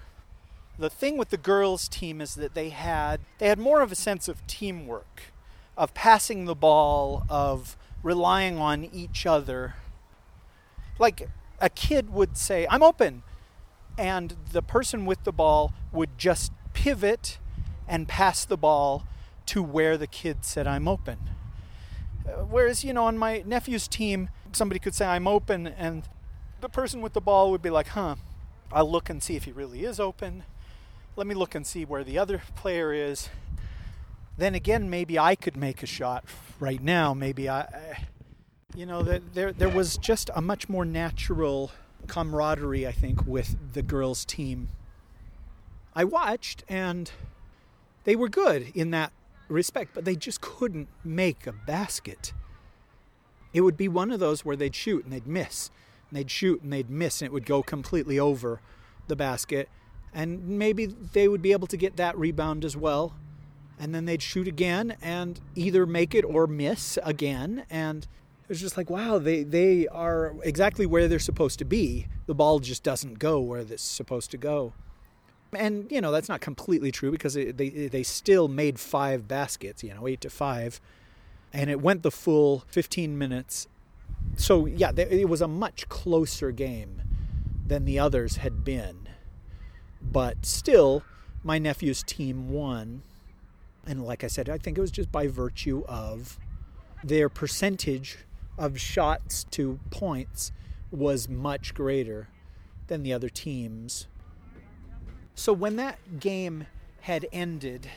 the thing with the girls team is that they had they had more of a sense of teamwork of passing the ball of relying on each other. Like a kid would say i'm open and the person with the ball would just pivot and pass the ball to where the kid said i'm open. Whereas you know on my nephew's team somebody could say i'm open and the person with the ball would be like huh i'll look and see if he really is open. Let me look and see where the other player is. Then again, maybe I could make a shot right now. Maybe I, you know, there there was just a much more natural camaraderie, I think, with the girls' team. I watched, and they were good in that respect, but they just couldn't make a basket. It would be one of those where they'd shoot and they'd miss, and they'd shoot and they'd miss, and it would go completely over the basket and maybe they would be able to get that rebound as well. And then they'd shoot again and either make it or miss again. And it was just like, wow, they, they are exactly where they're supposed to be. The ball just doesn't go where it's supposed to go. And, you know, that's not completely true because they, they still made five baskets, you know, eight to five. And it went the full 15 minutes. So, yeah, it was a much closer game than the others had been but still, my nephew's team won. And like I said, I think it was just by virtue of their percentage of shots to points was much greater than the other teams. So when that game had ended,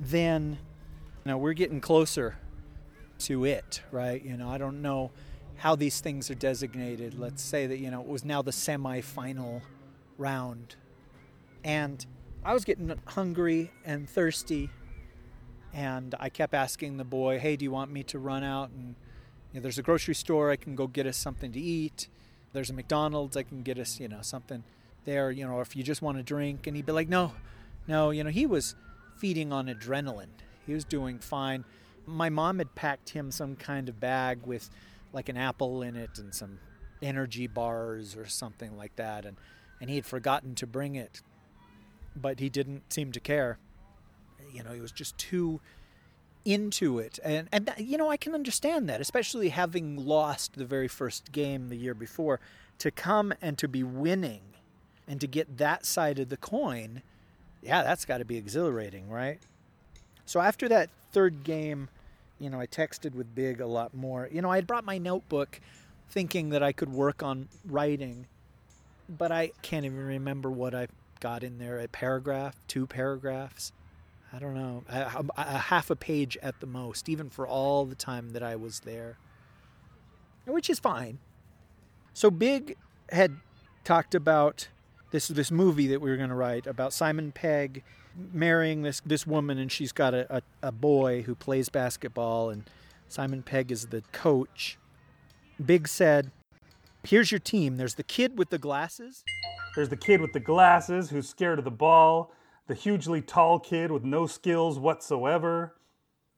then you know, we're getting closer to it, right? You know, I don't know how these things are designated. Let's say that, you know, it was now the semifinal round. And I was getting hungry and thirsty. And I kept asking the boy, hey, do you want me to run out? And you know, there's a grocery store, I can go get us something to eat. There's a McDonald's, I can get us, you know, something there, you know, if you just want a drink. And he'd be like, no, no, you know, he was feeding on adrenaline. He was doing fine. My mom had packed him some kind of bag with like an apple in it and some energy bars or something like that. And, and he had forgotten to bring it, but he didn't seem to care. You know, he was just too into it. And, and that, you know, I can understand that, especially having lost the very first game the year before, to come and to be winning and to get that side of the coin. Yeah, that's got to be exhilarating, right? So after that third game, you know, I texted with Big a lot more. You know, I had brought my notebook thinking that I could work on writing, but I can't even remember what I got in there a paragraph, two paragraphs. I don't know, a, a, half a page at the most, even for all the time that I was there, which is fine. So Big had talked about this this movie that we were going to write about Simon Pegg marrying this this woman, and she's got a, a, a boy who plays basketball, and Simon Pegg is the coach. Big said, "Here's your team. There's the kid with the glasses." There's the kid with the glasses who's scared of the ball, the hugely tall kid with no skills whatsoever,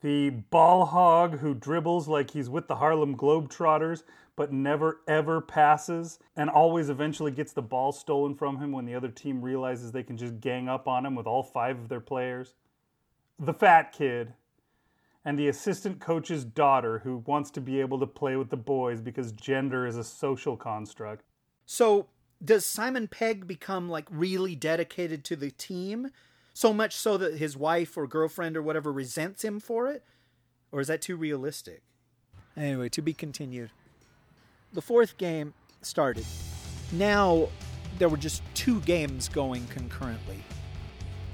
the ball hog who dribbles like he's with the Harlem Globetrotters but never ever passes and always eventually gets the ball stolen from him when the other team realizes they can just gang up on him with all five of their players. The fat kid. And the assistant coach's daughter who wants to be able to play with the boys because gender is a social construct. So, does Simon Pegg become like really dedicated to the team? So much so that his wife or girlfriend or whatever resents him for it? Or is that too realistic? Anyway, to be continued the fourth game started. Now there were just two games going concurrently.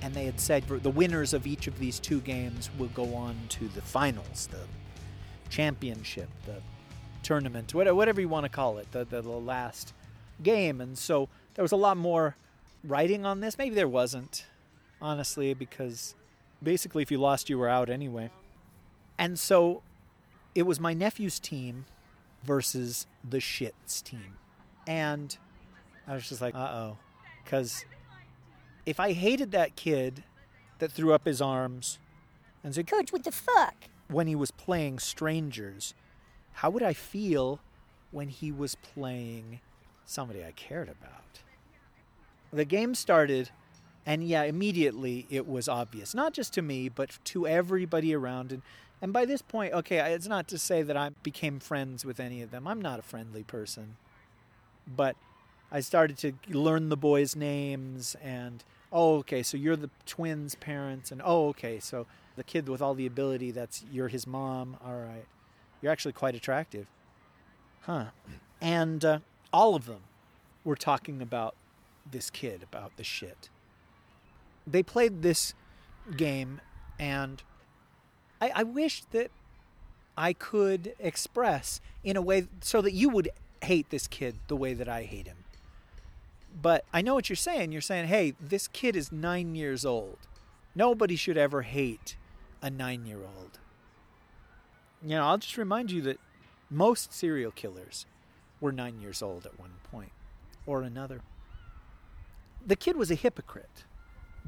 And they had said the winners of each of these two games will go on to the finals, the championship, the tournament, whatever you want to call it, the, the, the last game. And so there was a lot more writing on this. Maybe there wasn't, honestly, because basically if you lost, you were out anyway. And so it was my nephew's team versus the shits team. And I was just like, uh oh. Because if I hated that kid that threw up his arms and said, Coach, what the fuck? When he was playing strangers, how would I feel when he was playing somebody I cared about? The game started, and yeah, immediately it was obvious, not just to me, but to everybody around. And and by this point, okay, it's not to say that I became friends with any of them. I'm not a friendly person. But I started to learn the boys' names and oh, okay, so you're the twins' parents and oh, okay, so the kid with all the ability that's you're his mom. All right. You're actually quite attractive. Huh. And uh, all of them were talking about this kid, about the shit. They played this game and I, I wish that I could express in a way so that you would hate this kid the way that I hate him. But I know what you're saying. You're saying, hey, this kid is nine years old. Nobody should ever hate a nine year old. You know, I'll just remind you that most serial killers were nine years old at one point or another. The kid was a hypocrite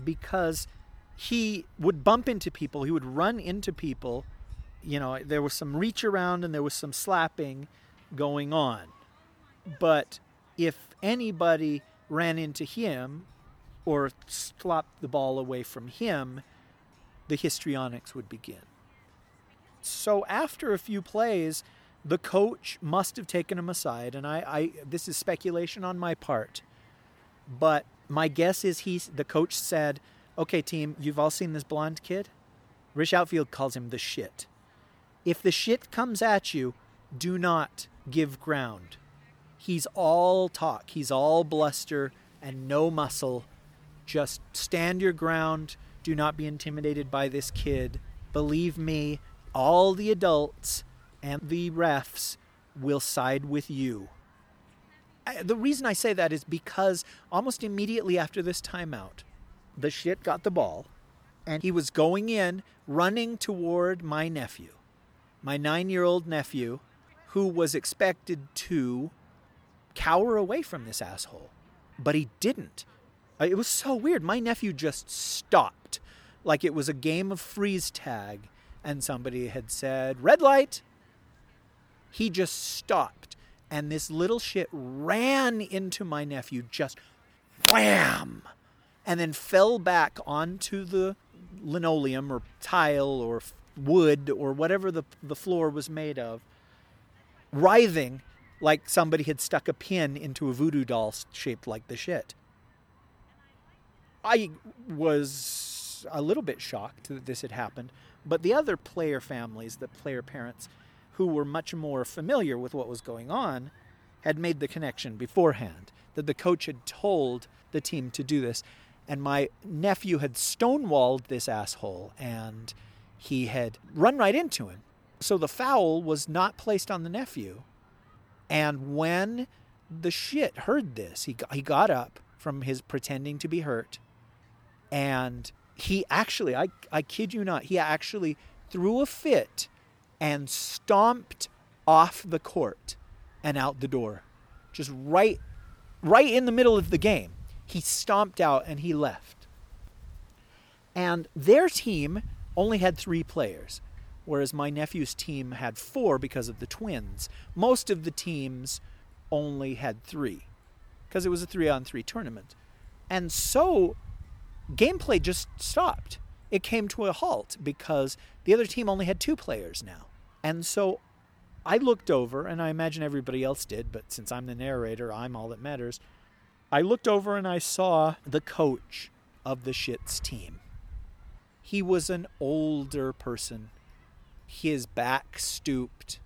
because he would bump into people, he would run into people. You know, there was some reach around and there was some slapping going on. But if anybody ran into him or slopped the ball away from him, the histrionics would begin. So after a few plays, the coach must have taken him aside, and I, I this is speculation on my part, but my guess is he the coach said, okay, team, you've all seen this blonde kid? Rish Outfield calls him the shit. If the shit comes at you, do not give ground. He's all talk, he's all bluster and no muscle. Just stand your ground. Do not be intimidated by this kid. Believe me, all the adults and the refs will side with you. The reason I say that is because almost immediately after this timeout, the shit got the ball and he was going in, running toward my nephew, my nine year old nephew, who was expected to cower away from this asshole. But he didn't. Uh, It was so weird. My nephew just stopped, like it was a game of freeze tag, and somebody had said, Red light! He just stopped, and this little shit ran into my nephew, just wham! And then fell back onto the linoleum or tile or wood or whatever the, the floor was made of, writhing like somebody had stuck a pin into a voodoo doll shaped like the shit. I was a little bit shocked that this had happened, but the other player families, the player parents, who were much more familiar with what was going on, had made the connection beforehand that the coach had told the team to do this. And my nephew had stonewalled this asshole and he had run right into him. So the foul was not placed on the nephew. And when the shit heard this, he got, he got up from his pretending to be hurt and he actually I, I kid you not he actually threw a fit and stomped off the court and out the door. Just right right in the middle of the game he stomped out and he left. And their team only had three players whereas my nephew's team had four because of the twins most of the teams only had three because it was a three on three tournament and so gameplay just stopped. It came to a halt because the other team only had two players now. And so I looked over, and I imagine everybody else did, but since I'm the narrator, I'm all that matters. I looked over and I saw the coach of the shits team. He was an older person. His back stooped.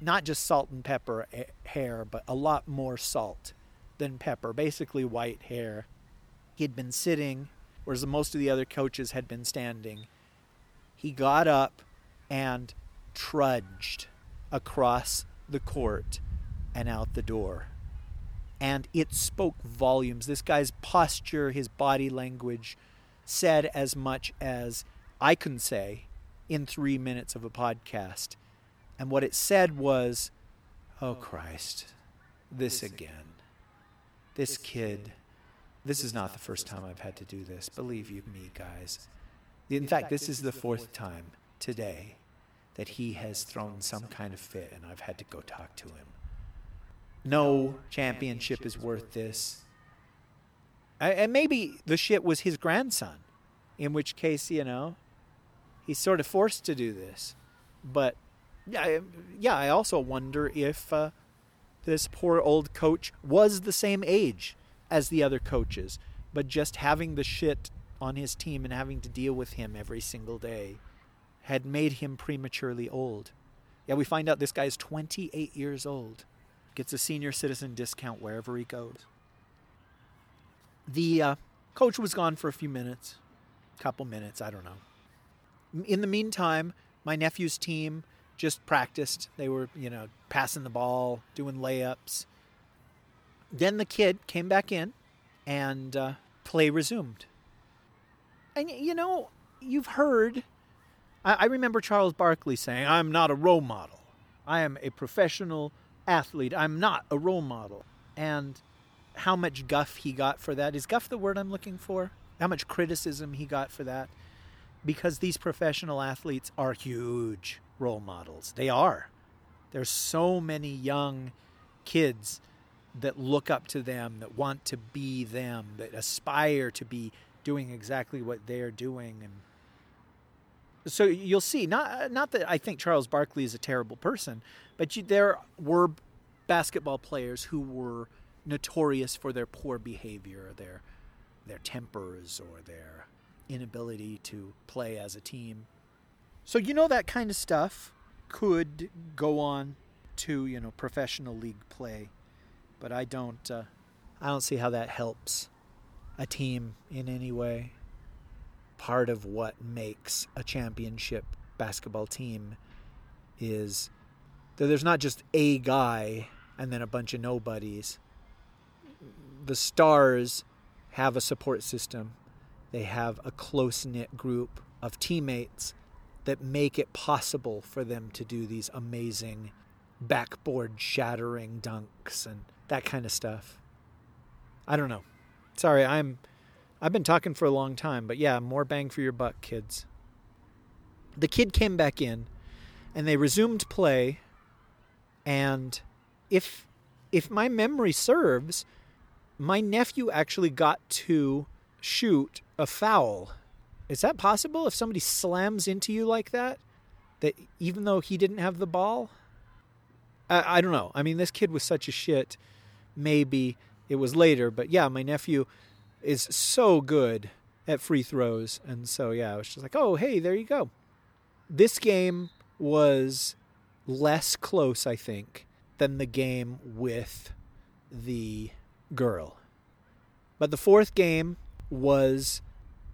Not just salt and pepper eh, hair, but a lot more salt than pepper, basically white hair. He had been sitting, whereas most of the other coaches had been standing. He got up and trudged across the court and out the door. And it spoke volumes. This guy's posture, his body language, said as much as I can say in three minutes of a podcast. And what it said was, Oh, oh Christ, this again. This kid. This is not the first time I've had to do this. Believe you me, guys. In fact, this is the fourth time today that he has thrown some kind of fit, and I've had to go talk to him. No championship is worth this. And maybe the shit was his grandson, in which case, you know, he's sort of forced to do this. But yeah, I- yeah, I also wonder if uh, this poor old coach was the same age as the other coaches, but just having the shit on his team and having to deal with him every single day had made him prematurely old. Yeah, we find out this guy's 28 years old, gets a senior citizen discount wherever he goes. The uh, coach was gone for a few minutes, a couple minutes, I don't know. In the meantime, my nephew's team just practiced. They were, you know, passing the ball, doing layups. Then the kid came back in and uh, play resumed. And you know, you've heard, I, I remember Charles Barkley saying, I'm not a role model. I am a professional athlete. I'm not a role model. And how much guff he got for that. Is guff the word I'm looking for? How much criticism he got for that? Because these professional athletes are huge role models. They are. There's so many young kids that look up to them, that want to be them, that aspire to be doing exactly what they're doing and so you'll see not not that I think Charles Barkley is a terrible person, but you, there were basketball players who were notorious for their poor behavior, their their tempers or their inability to play as a team. So you know that kind of stuff could go on to you know professional league play, but I don't. Uh, I don't see how that helps a team in any way. Part of what makes a championship basketball team is that there's not just a guy and then a bunch of nobodies. The stars have a support system. They have a close knit group of teammates that make it possible for them to do these amazing backboard shattering dunks and that kind of stuff. I don't know. Sorry, I'm I've been talking for a long time, but yeah, more bang for your buck, kids. The kid came back in and they resumed play and if if my memory serves, my nephew actually got to shoot a foul. Is that possible if somebody slams into you like that? That even though he didn't have the ball? I, I don't know. I mean, this kid was such a shit. Maybe it was later, but yeah, my nephew is so good at free throws. And so, yeah, I was just like, oh, hey, there you go. This game was less close, I think, than the game with the girl. But the fourth game was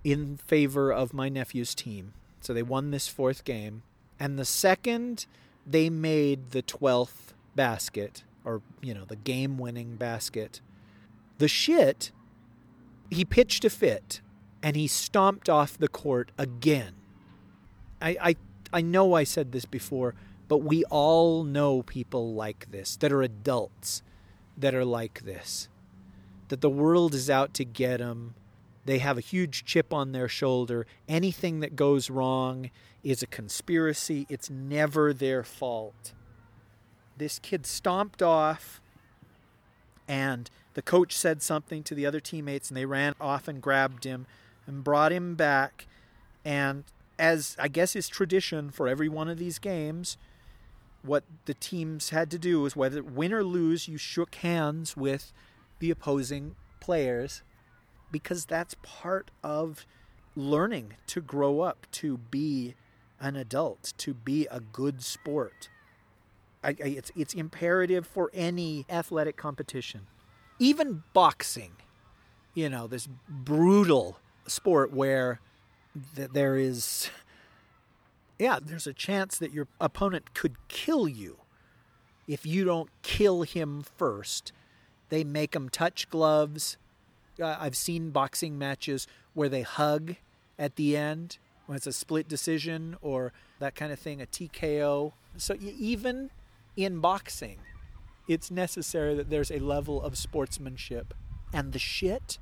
in favor of my nephew's team. So they won this fourth game. And the second they made the 12th basket, or, you know, the game winning basket, the shit, he pitched a fit and he stomped off the court again. I, I, I know I said this before, but we all know people like this that are adults that are like this. That the world is out to get them. They have a huge chip on their shoulder. Anything that goes wrong is a conspiracy. It's never their fault. This kid stomped off, and the coach said something to the other teammates, and they ran off and grabbed him and brought him back. And as I guess is tradition for every one of these games, what the teams had to do was whether win or lose, you shook hands with the opposing players because that's part of learning to grow up, to be an adult, to be a good sport. I, I, it's, it's imperative for any athletic competition. Even boxing, you know, this brutal sport where th- there is yeah, there's a chance that your opponent could kill you if you don't kill him first. They make them touch gloves. Uh, I've seen boxing matches where they hug at the end when it's a split decision or that kind of thing, a TKO. So even in boxing, it's necessary that there's a level of sportsmanship. And the shit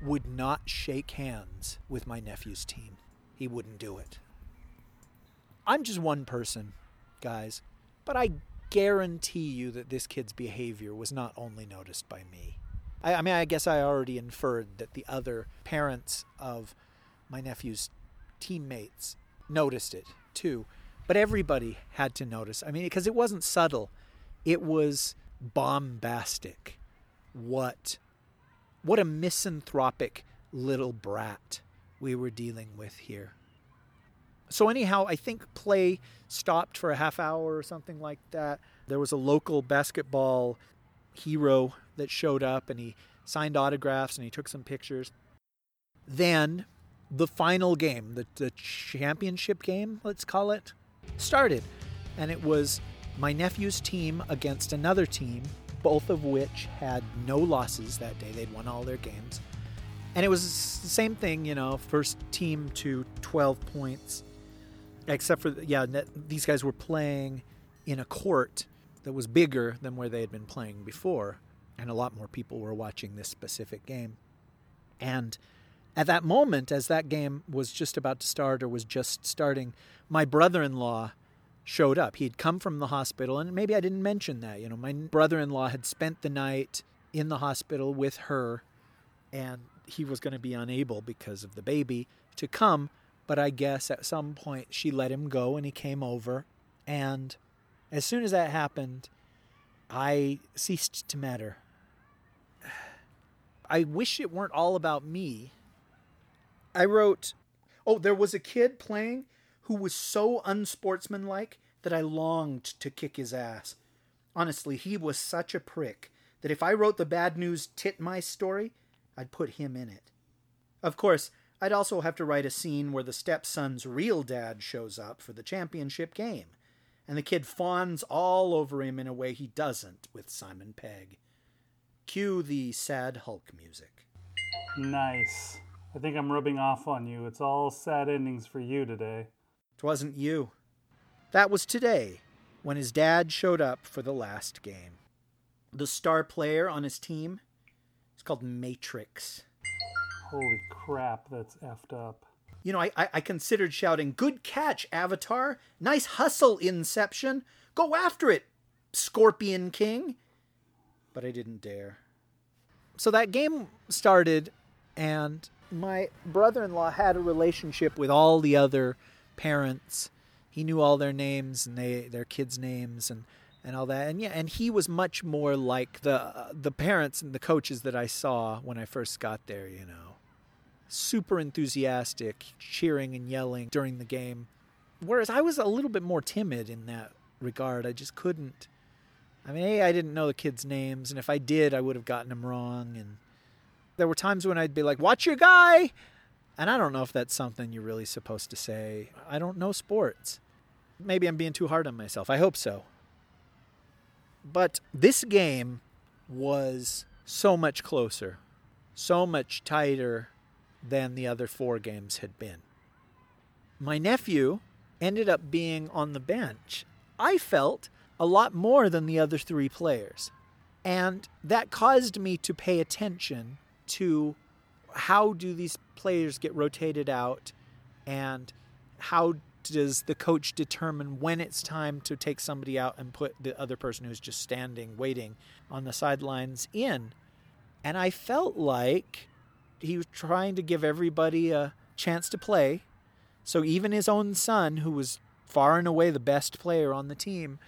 would not shake hands with my nephew's team. He wouldn't do it. I'm just one person, guys, but I guarantee you that this kid's behavior was not only noticed by me. I, I, mean, I guess I already inferred that the other parents of my nephew's teammates noticed it too, but everybody had to notice. I mean, because it wasn't subtle, it was bombastic. What, what a misanthropic little brat we were dealing with here so anyhow, I think play stopped for a half hour or something like that. There was a local basketball hero that showed up and he signed autographs and he took some pictures. Then the final game, the, the championship game, let's call it, started. And it was my nephew's team against another team, both of which had no losses that day. They'd won all their games. And it was the same thing, you know, first team to 12 points except for yeah, these guys were playing in a court that was bigger than where they had been playing before, and a lot more people were watching this specific game. And at that moment, as that game was just about to start or was just starting, my brother in law showed up. He'd come from the hospital, and maybe I didn't mention that. You know, my brother in law had spent the night in the hospital with her, and he was going to be unable because of the baby to come but I guess at some point she let him go and he came over. And as soon as that happened, I ceased to matter. I wish it weren't all about me. I wrote, oh, there was a kid playing who was so unsportsmanlike that I longed to kick his ass. Honestly, he was such a prick that if I wrote the bad news titmice story, I'd put him in it. Of course, I'd also have to write a scene where the stepson's real dad shows up for the championship game, and the kid fawns all over him in a way he doesn't with Simon Pegg. Cue the sad Hulk music. Nice. I think I'm rubbing off on you. It's all sad endings for you today. Twasn't you. That was today, when his dad showed up for the last game. The star player on his team is called Matrix. Holy crap, that's effed up. You know, I, I, I considered shouting, Good catch, Avatar! Nice hustle, Inception! Go after it, Scorpion King! But I didn't dare. So that game started, and my brother in law had a relationship with all the other parents. He knew all their names and they their kids' names and, and all that. And yeah, and he was much more like the the parents and the coaches that I saw when I first got there, you know. Super enthusiastic, cheering and yelling during the game. Whereas I was a little bit more timid in that regard. I just couldn't I mean, A, I didn't know the kids' names, and if I did, I would have gotten them wrong. And there were times when I'd be like, "Watch your guy," and I don't know if that's something you're really supposed to say. I don't know sports. Maybe I'm being too hard on myself. I hope so. But this game was so much closer, so much tighter than the other four games had been. My nephew ended up being on the bench. I felt a lot more than the other three players. And that caused me to pay attention to how do these players get rotated out and how does the coach determine when it's time to take somebody out and put the other person who's just standing waiting on the sidelines in and i felt like he was trying to give everybody a chance to play so even his own son who was far and away the best player on the team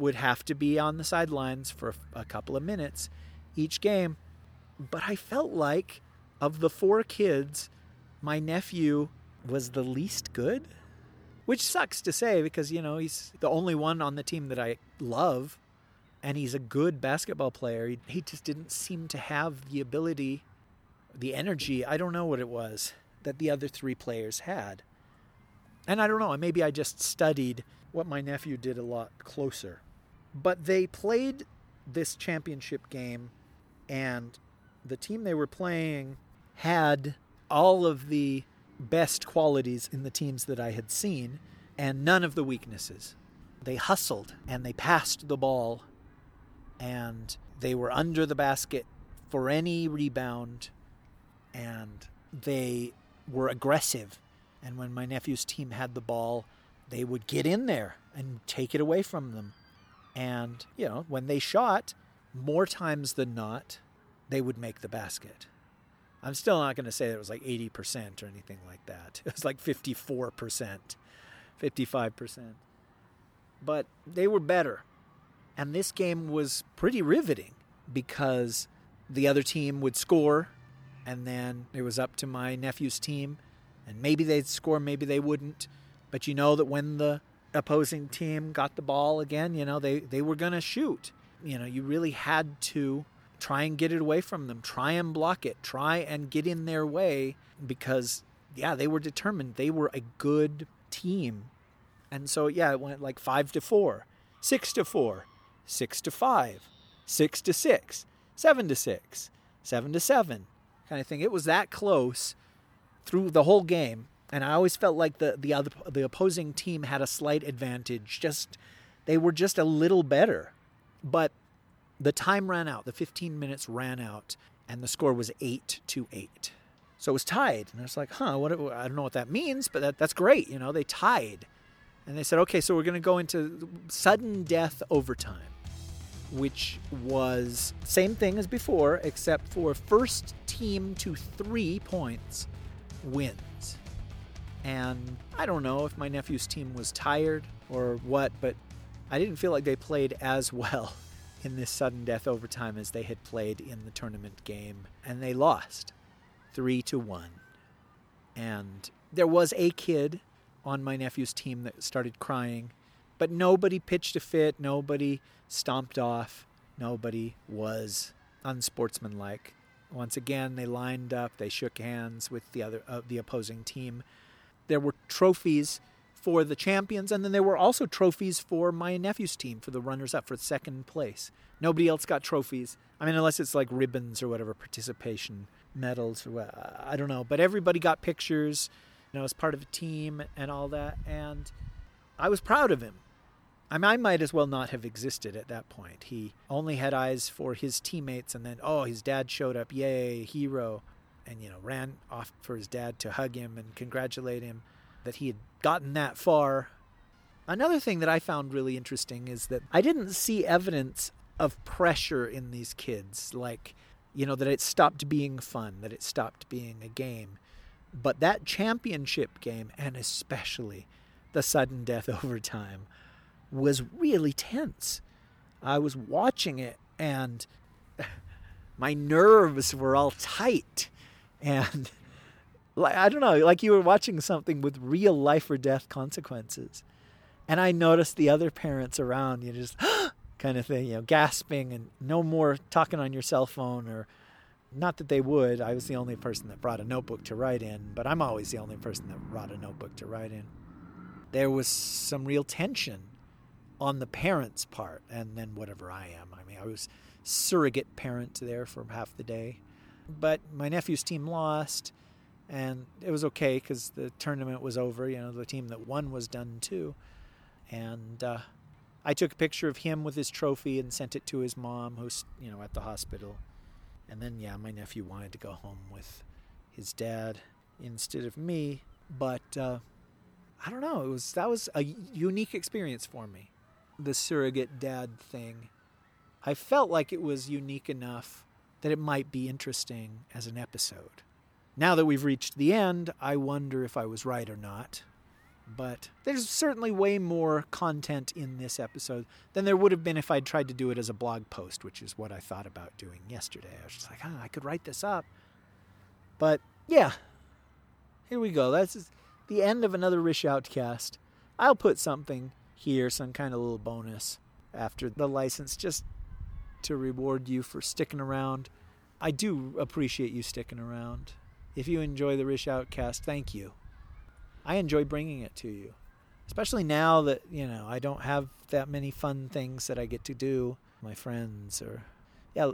would have to be on the sidelines for a couple of minutes each game. But I felt like of the four kids, my nephew was the least good, which sucks to say because, you know, he's the only one on the team that I love and he's a good basketball player. He, he just didn't seem to have the ability, the energy, I don't know what it was, that the other three players had. And I don't know, maybe I just studied what my nephew did a lot closer. But they played this championship game, and the team they were playing had all of the best qualities in the teams that I had seen and none of the weaknesses. They hustled and they passed the ball and they were under the basket for any rebound and they were aggressive. And when my nephew's team had the ball, they would get in there and take it away from them. And, you know, when they shot, more times than not, they would make the basket. I'm still not going to say that it was like 80% or anything like that. *laughs* It was like 54%, 55%. But they were better. And this game was pretty riveting because the other team would score, and then it was up to my nephew's team. And maybe they'd score, maybe they wouldn't. But you know that when the opposing team got the ball again, you know, they, they were going to shoot. You know, you really had to try and get it away from them, try and block it, try and get in their way because, yeah, they were determined. They were a good team. And so, yeah, it went like five to four, six to four, six to five, six to six, seven to six, seven to seven kind of thing. It was that close through the whole game and I always felt like the the other the opposing team had a slight advantage. Just they were just a little better, but the time ran out. The 15 minutes ran out, and the score was eight to eight. So it was tied, and I was like, "Huh? What? I don't know what that means, but that, that's great. You know, they tied." And they said, "Okay, so we're going to go into sudden death overtime." which was same thing as before except for first team to 3 points wins. And I don't know if my nephew's team was tired or what, but I didn't feel like they played as *laughs* well in this sudden death overtime as they had played in the tournament game. And they lost 3 to 1. And there was a kid on my nephew's team that started crying, but nobody pitched a fit, nobody stomped off, nobody was unsportsmanlike. Once again, they lined up, they shook hands with the other uh, the opposing team. There were trophies for the champions, and then there were also trophies for my nephew's team for the runners up for second place. Nobody else got trophies. I mean, unless it's like ribbons or whatever, participation medals or what, I don't know. But everybody got pictures, you know, as part of a team and all that. And I was proud of him. I, mean, I might as well not have existed at that point. He only had eyes for his teammates, and then, oh, his dad showed up. Yay, hero. And, you know, ran off for his dad to hug him and congratulate him that he had gotten that far. Another thing that I found really interesting is that I didn't see evidence of pressure in these kids, like, you know, that it stopped being fun, that it stopped being a game. But that championship game, and especially the sudden death *laughs* overtime, was really tense. I was watching it and *laughs* my nerves were all tight and *laughs* like I don't know, like you were watching something with real life or death consequences. And I noticed the other parents around, you just *gasps* kind of thing, you know, gasping and no more talking on your cell phone or not that they would. I was the only person that brought a notebook to write in, but I'm always the only person that brought a notebook to write in. There was some real tension on the parents' part, and then whatever I am. I mean, I was surrogate parent there for half the day. But my nephew's team lost, and it was okay because the tournament was over. You know, the team that won was done too. And uh, I took a picture of him with his trophy and sent it to his mom, who's you know at the hospital. And then, yeah, my nephew wanted to go home with his dad instead of me. But uh, I don't know. It was that was a unique experience for me the surrogate dad thing, I felt like it was unique enough that it might be interesting as an episode. Now that we've reached the end, I wonder if I was right or not. But there's certainly way more content in this episode than there would have been if I'd tried to do it as a blog post, which is what I thought about doing yesterday. I was just like, ah, I could write this up. But yeah, here we go. That's the end of another Rish Outcast. I'll put something here, some kind of little bonus after the license just to reward you for sticking around. I do appreciate you sticking around. If you enjoy the Rish Outcast, thank you. I enjoy bringing it to you, especially now that, you know, I don't have that many fun things that I get to do, my friends or yeah,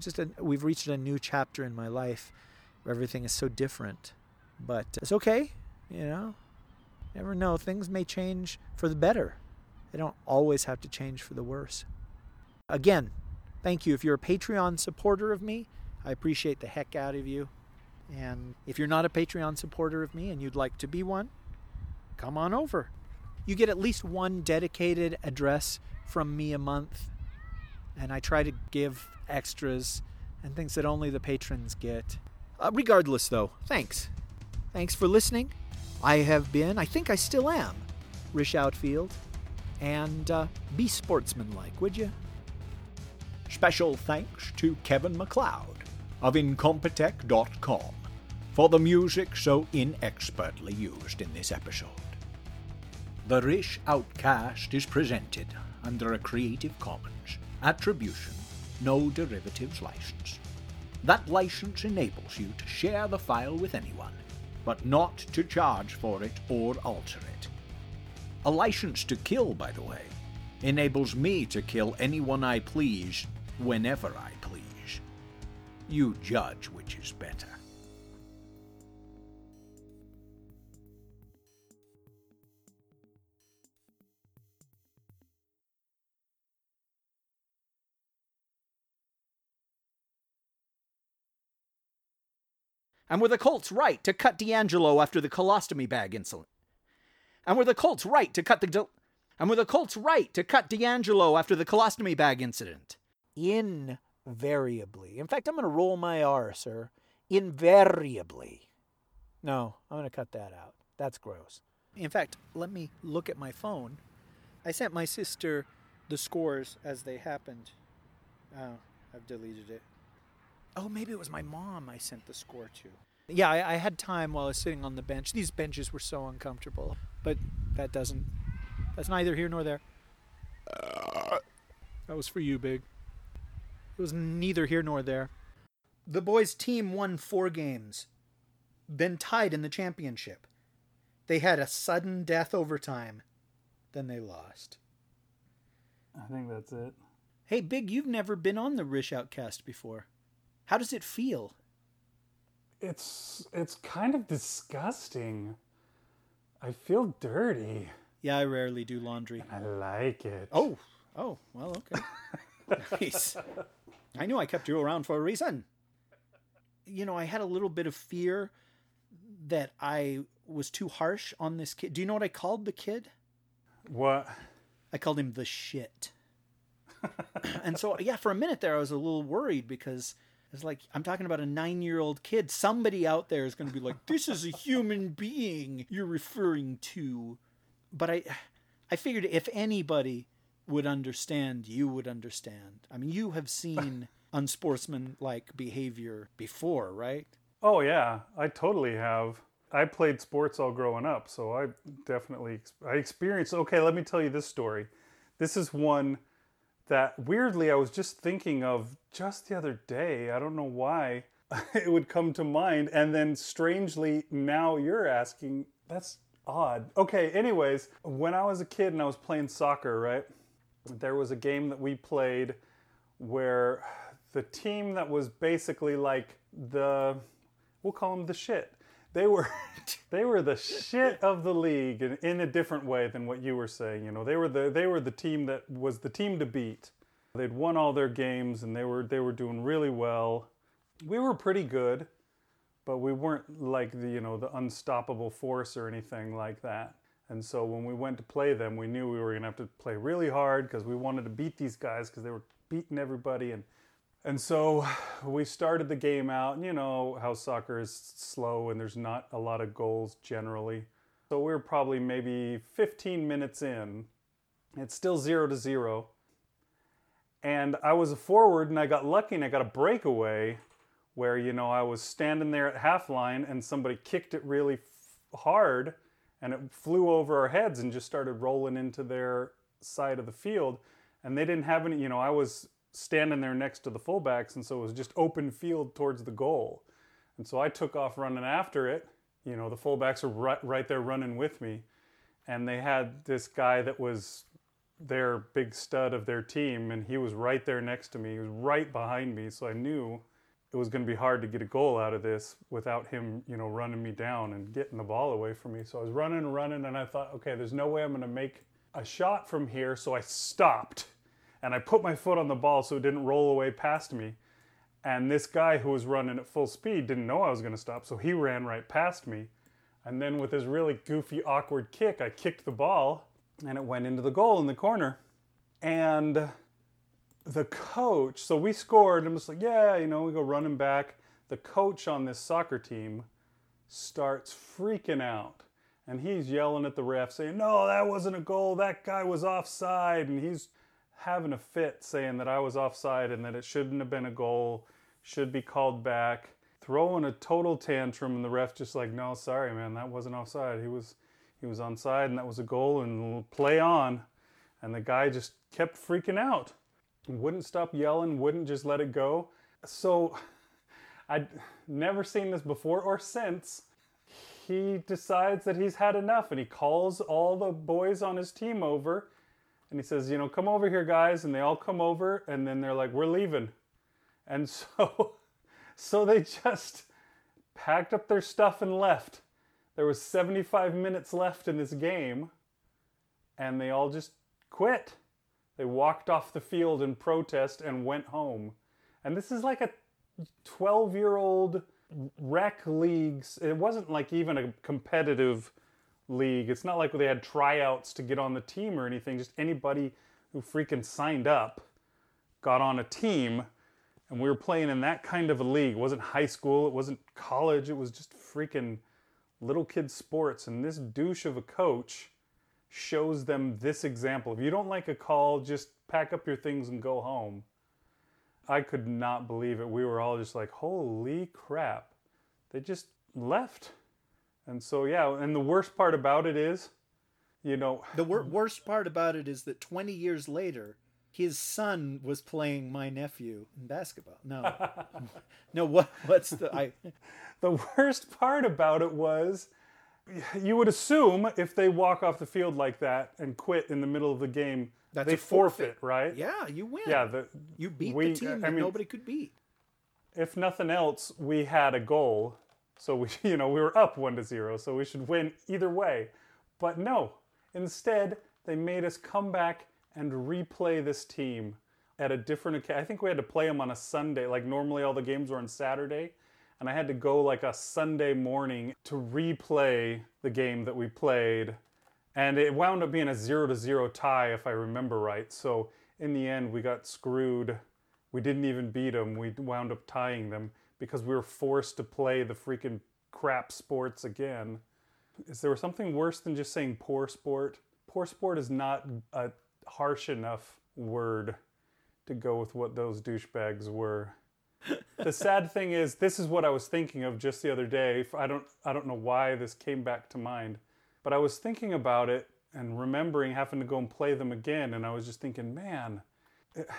just a, we've reached a new chapter in my life where everything is so different. But it's okay, you know never know. Things may change for the better. They don't always have to change for the worse. Again, thank you. If you're a Patreon supporter of me, I appreciate the heck out of you. And if you're not a Patreon supporter of me and you'd like to be one, come on over. You get at least one dedicated address from me a month. And I try to give extras and things that only the patrons get. Uh, regardless, though, thanks. Thanks for listening. I have been, I think I still am, Rish Outfield. And uh, be sportsmanlike, would you? Special thanks to Kevin MacLeod of Incompetech.com for the music so inexpertly used in this episode. The Rish Outcast is presented under a Creative Commons Attribution No Derivatives license. That license enables you to share the file with anyone but not to charge for it or alter it. A license to kill, by the way, enables me to kill anyone I please whenever I please. You judge which is better. And were the Colts right to cut DeAngelo after the colostomy bag incident? And were the Colts right to cut the and were the Colts right to cut DeAngelo after the colostomy bag incident? Invariably. In fact, I'm going to roll my R, sir. Invariably. No, I'm going to cut that out. That's gross. In fact, let me look at my phone. I sent my sister the scores as they happened. Oh, I've deleted it. Oh, maybe it was my mom I sent the score to. Yeah, I, I had time while I was sitting on the bench. These benches were so uncomfortable, but that doesn't. That's neither here nor there. That was for you, Big. It was neither here nor there. The boys' team won four games, then tied in the championship. They had a sudden death overtime, then they lost. I think that's it. Hey, Big, you've never been on the Rish Outcast before. How does it feel? It's it's kind of disgusting. I feel dirty. Yeah, I rarely do laundry. I like it. Oh, oh, well, okay. *laughs* nice. I knew I kept you around for a reason. You know, I had a little bit of fear that I was too harsh on this kid. Do you know what I called the kid? What? I called him the shit. *laughs* and so, yeah, for a minute there, I was a little worried because it's like, I'm talking about a nine year old kid. Somebody out there is going to be like, this is a human being you're referring to. But I, I figured if anybody would understand, you would understand. I mean, you have seen *laughs* unsportsmanlike behavior before, right? Oh yeah, I totally have. I played sports all growing up, so I definitely I experienced. Okay, let me tell you this story. This is one that weirdly I was just thinking of just the other day. I don't know why *laughs* it would come to mind, and then strangely now you're asking. That's odd. Okay, anyways, when I was a kid and I was playing soccer, right? There was a game that we played where the team that was basically like the we'll call them the shit. They were *laughs* they were the shit of the league in, in a different way than what you were saying. You know, they were the they were the team that was the team to beat. They'd won all their games and they were they were doing really well. We were pretty good, but we weren't like the you know the unstoppable force or anything like that. And so when we went to play them, we knew we were going to have to play really hard because we wanted to beat these guys because they were beating everybody and and so *sighs* we started the game out, and you know how soccer is slow and there's not a lot of goals generally. So we were probably maybe 15 minutes in. It's still zero to zero. And I was a forward and I got lucky and I got a breakaway where, you know, I was standing there at half line and somebody kicked it really f- hard and it flew over our heads and just started rolling into their side of the field. And they didn't have any, you know, I was standing there next to the fullbacks, and so it was just open field towards the goal. And so I took off running after it. You know, the fullbacks are right, right there running with me. And they had this guy that was their big stud of their team, and he was right there next to me. He was right behind me, so I knew it was going to be hard to get a goal out of this without him, you know, running me down and getting the ball away from me. So I was running and running, and I thought, okay, there's no way I'm going to make a shot from here. So I stopped and I put my foot on the ball so it didn't roll away past me. And this guy who was running at full speed didn't know I was going to stop, so he ran right past me. And then with his really goofy, awkward kick, I kicked the ball and it went into the goal in the corner. And the coach, so we scored and was like, yeah, you know, we go running back. The coach on this soccer team starts freaking out. And he's yelling at the ref, saying, No, that wasn't a goal. That guy was offside. And he's having a fit saying that I was offside and that it shouldn't have been a goal, should be called back, throwing a total tantrum and the ref just like, "No, sorry man, that wasn't offside. He was he was onside and that was a goal and play on." And the guy just kept freaking out. Wouldn't stop yelling, wouldn't just let it go. So *laughs* I'd never seen this before or since. He decides that he's had enough and he calls all the boys on his team over and he says, you know, come over here, guys, and they all come over, and then they're like, we're leaving, and *laughs* so, so they just packed up their stuff and left. There was 75 minutes left in this game, and they all just quit. They walked off the field in protest and went home. And this is like a 12 year old rec leagues. It wasn't like even a competitive league. It's not like they had tryouts to get on the team or anything. Just anybody who freaking signed up got on a team. And we were playing in that kind of a league. It wasn't high school, it wasn't college, it was just freaking little kid sports. And this douche of a coach shows them this example. If you don't like a call, just pack up your things and go home. I could not believe it. We were all just like, holy crap. They just left. And so, yeah, and the worst part about it is, you know, The wor- worst part about it is that 20 years later, his son was playing my nephew in basketball. No, *laughs* no. What? What's the? I. the worst part about it was you would assume if they walk off the field like that and quit in the middle of the game, That's they a forfeit. right? Yeah, you win. Yeah, the, you beat we- the team I that mean- nobody could beat. if nothing else, we had a goal. So we, *laughs* you know, we were up one to zero, so we should win either way. But no, instead they made us come back and replay this team at a different. I think we had to play them on a Sunday. Like normally, all the games were on Saturday, and I had to go like a Sunday morning to replay the game that we played, and it wound up being a zero to zero tie, if I remember right. So in the end, we got screwed. We didn't even beat them. We wound up tying them because we were forced to play the freaking crap sports again. Is there something worse than just saying poor sport? Poor sport is not a harsh enough word to go with what those douchebags were. The sad thing is, this is what I was thinking of just the other day. I don't, I don't know why this came back to mind, but I was thinking about it and remembering having to go and play them again, and I was just thinking, man,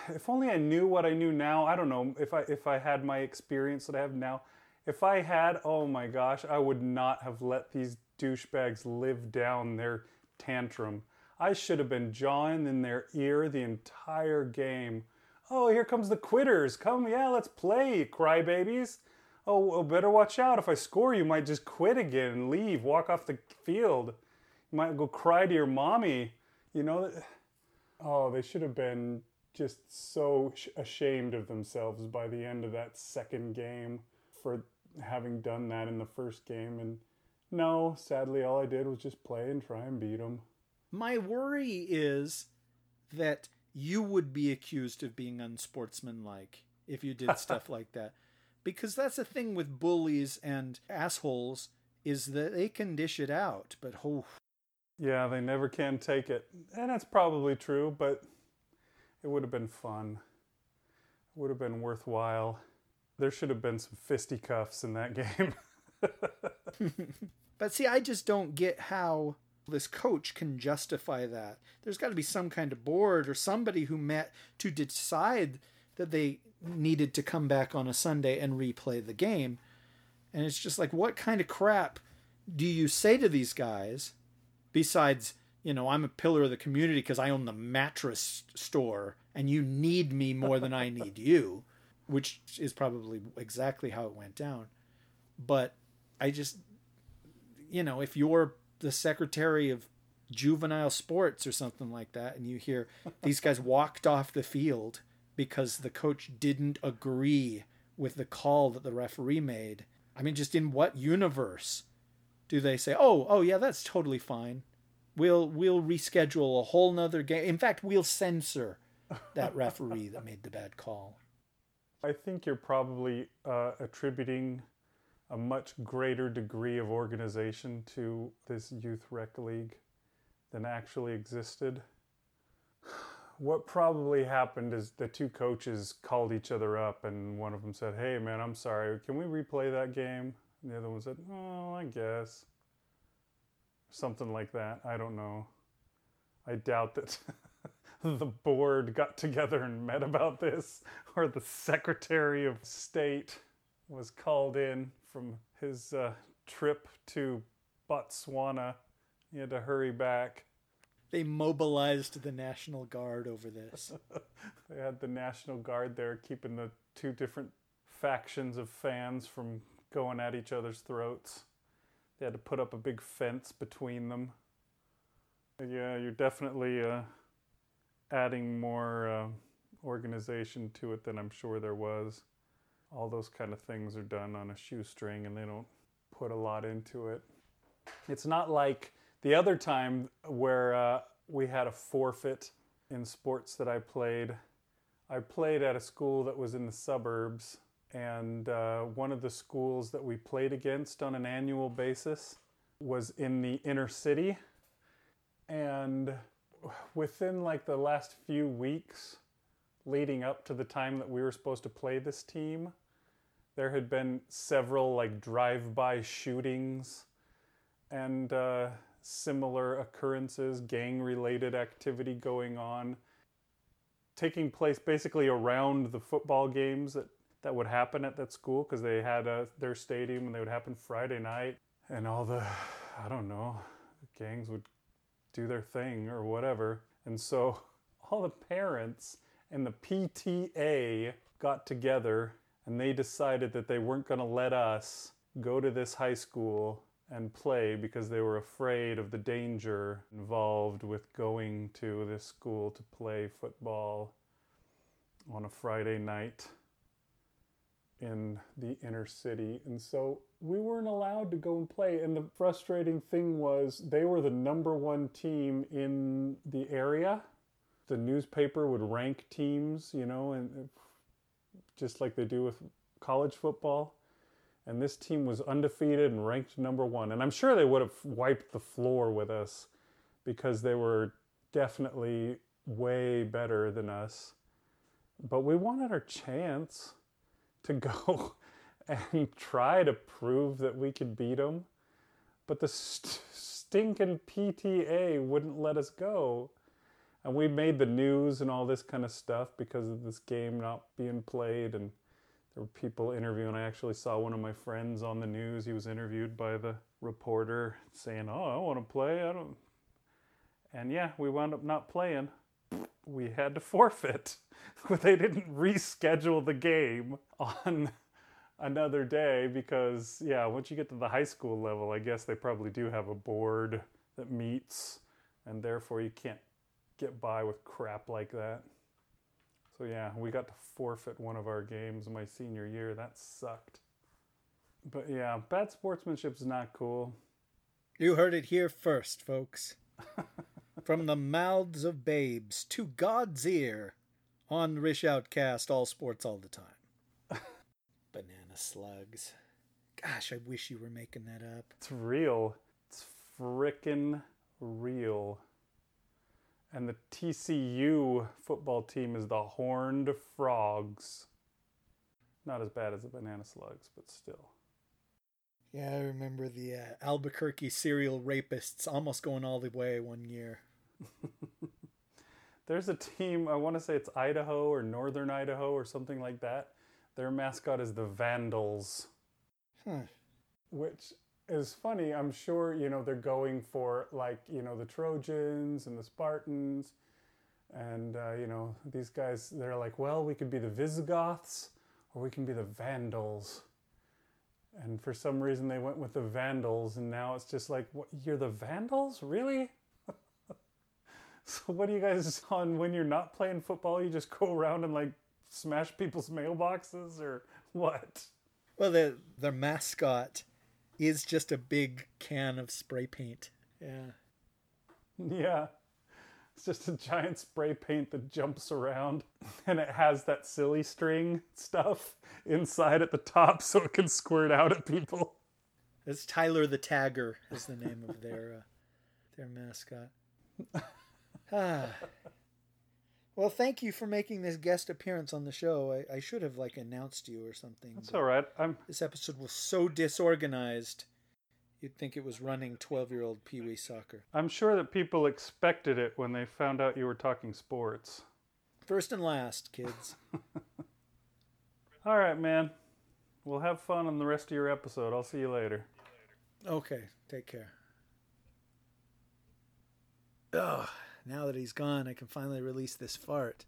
if only I knew what I knew now. I don't know if I if I had my experience that I have now. If I had, oh my gosh, I would not have let these douchebags live down their tantrum. I should have been jawing in their ear the entire game. Oh, here comes the quitters. Come, yeah, let's play, crybabies. Oh, better watch out. If I score, you might just quit again leave, walk off the field. You might go cry to your mommy. You know, Oh, they should have been just so sh- ashamed of themselves by the end of that second game for having done that in the first game. And no, sadly, all I did was just play and try and beat them. My worry is that you would be accused of being unsportsmanlike if you did stuff *laughs* like that. Because that's the thing with bullies and assholes is that they can dish it out, but oh, Yeah, they never can take it. And that's probably true, but it would have been fun. It would have been worthwhile. There should have been some fisticuffs in that *laughs* game. *laughs* But see, I just don't get how this coach can justify that. There's got to be some kind of board or somebody who met to decide that they needed to come back on a Sunday and replay the game. And it's just like, what kind of crap do you say to these guys besides, you know, I'm a pillar of the community because I own the mattress store and you need me more than I *laughs* need you, which is probably exactly how it went down. But I just, you know, if you're the secretary of juvenile sports or something like that, and you hear *laughs* these guys walked off the field because the coach didn't agree with the call that the referee made. I mean, just in what universe do they say, "Oh, oh yeah, that's totally fine. We'll we'll reschedule a whole nother game. In fact, we'll censor that referee that made the bad call." *laughs* I think you're probably uh, attributing a much greater degree of organization to this youth rec league than actually existed. What probably happened is the two coaches called each other up, and one of them said, Hey, man, I'm sorry, can we replay that game? And the other one said, Oh, I guess. Something like that. I don't know. I doubt that *laughs* the board got together and met about this, or the Secretary of State was called in from his uh, trip to Botswana. He had to hurry back. They mobilized the National Guard over this. *laughs* They had the National Guard there keeping the two different factions of fans from going at each other's throats. They had to put up a big fence between them. Yeah, you're definitely uh, adding more uh, organization to it than I'm sure there was. All those kind of things are done on a shoestring and they don't put a lot into it. It's not like the other time where uh, we had a forfeit in sports that I played. I played at a school that was in the suburbs, and uh, one of the schools that we played against on an annual basis was in the inner city. And within like the last few weeks leading up to the time that we were supposed to play this team, there had been several like drive-by shootings and uh, similar occurrences, gang-related activity going on, taking place basically around the football games that, that would happen at that school because they had uh, their stadium and they would happen Friday night, and all the I don't know gangs would do their thing or whatever, and so *laughs* all the parents and the PTA got together and they decided that they weren't going to let us go to this high school and play because they were afraid of the danger involved with going to this school to play football on a Friday night in the inner city. And so we weren't allowed to go and play. And the frustrating thing was they were the number one team in the area. The newspaper would rank teams, you know, and just like they do with college football. And this team was undefeated and ranked number one. And I'm sure they would have wiped the floor with us because they were definitely way better than us. But we wanted our chance to go *laughs* and try to prove that we could beat them. But the st- stinking PTA wouldn't let us go. And we made the news and all this kind of stuff because of this game not being played. And there were people interviewing. I actually saw one of my friends on the news. He was interviewed by the reporter saying, Oh, I want to play. I don't. And yeah, we wound up not playing. We had to forfeit. *laughs* they didn't reschedule the game on another day because, yeah, once you get to the high school level, I guess they probably do have a board that meets, and therefore you can't get by with crap like that. So yeah, we got to forfeit one of our games my senior year. That sucked. But yeah, bad sportsmanship is not cool. You heard it here first, folks. *laughs* From the mouths of babes to God's ear on Rish Outcast, all sports all the time. *laughs* Banana slugs. Gosh, I wish you were making that up. It's real. It's frickin' real. And the TCU football team is the Horned Frogs. Not as bad as the Banana Slugs, but still. Yeah, I remember the uh, Albuquerque serial rapists almost going all the way one year. *laughs* There's a team, I want to say it's Idaho or Northern Idaho or something like that. Their mascot is the Vandals. Huh. Which is funny. I'm sure, you know, they're going for like, you know, the Trojans and the Spartans. And, uh, you know, these guys, they're like, well, we could be the Visigoths or we can be the Vandals. And for some reason they went with the Vandals. And now it's just like, what, you're the Vandals? Really? *laughs* so what do you guys on when you're not playing football? You just go around and like smash people's mailboxes or what? Well, the their mascot is just a big can of spray paint. Yeah. *laughs* Yeah. It's just a giant spray paint that jumps around and it has that silly string stuff inside at the top *laughs* so it can squirt out at people. It's Tyler the Tagger is the name of their uh, their mascot. *laughs* Ah. Well, thank you for making this guest appearance on the show. I, I should have like announced you or something. That's all right. I'm This episode was so disorganized, you'd think it was running twelve-year-old Pee Wee soccer. I'm sure that people expected it when they found out you were talking sports. First and last, kids. *laughs* All right, man. We'll have fun on the rest of your episode. I'll see you later. Okay, take care. Ugh, now that he's gone, I can finally release this fart.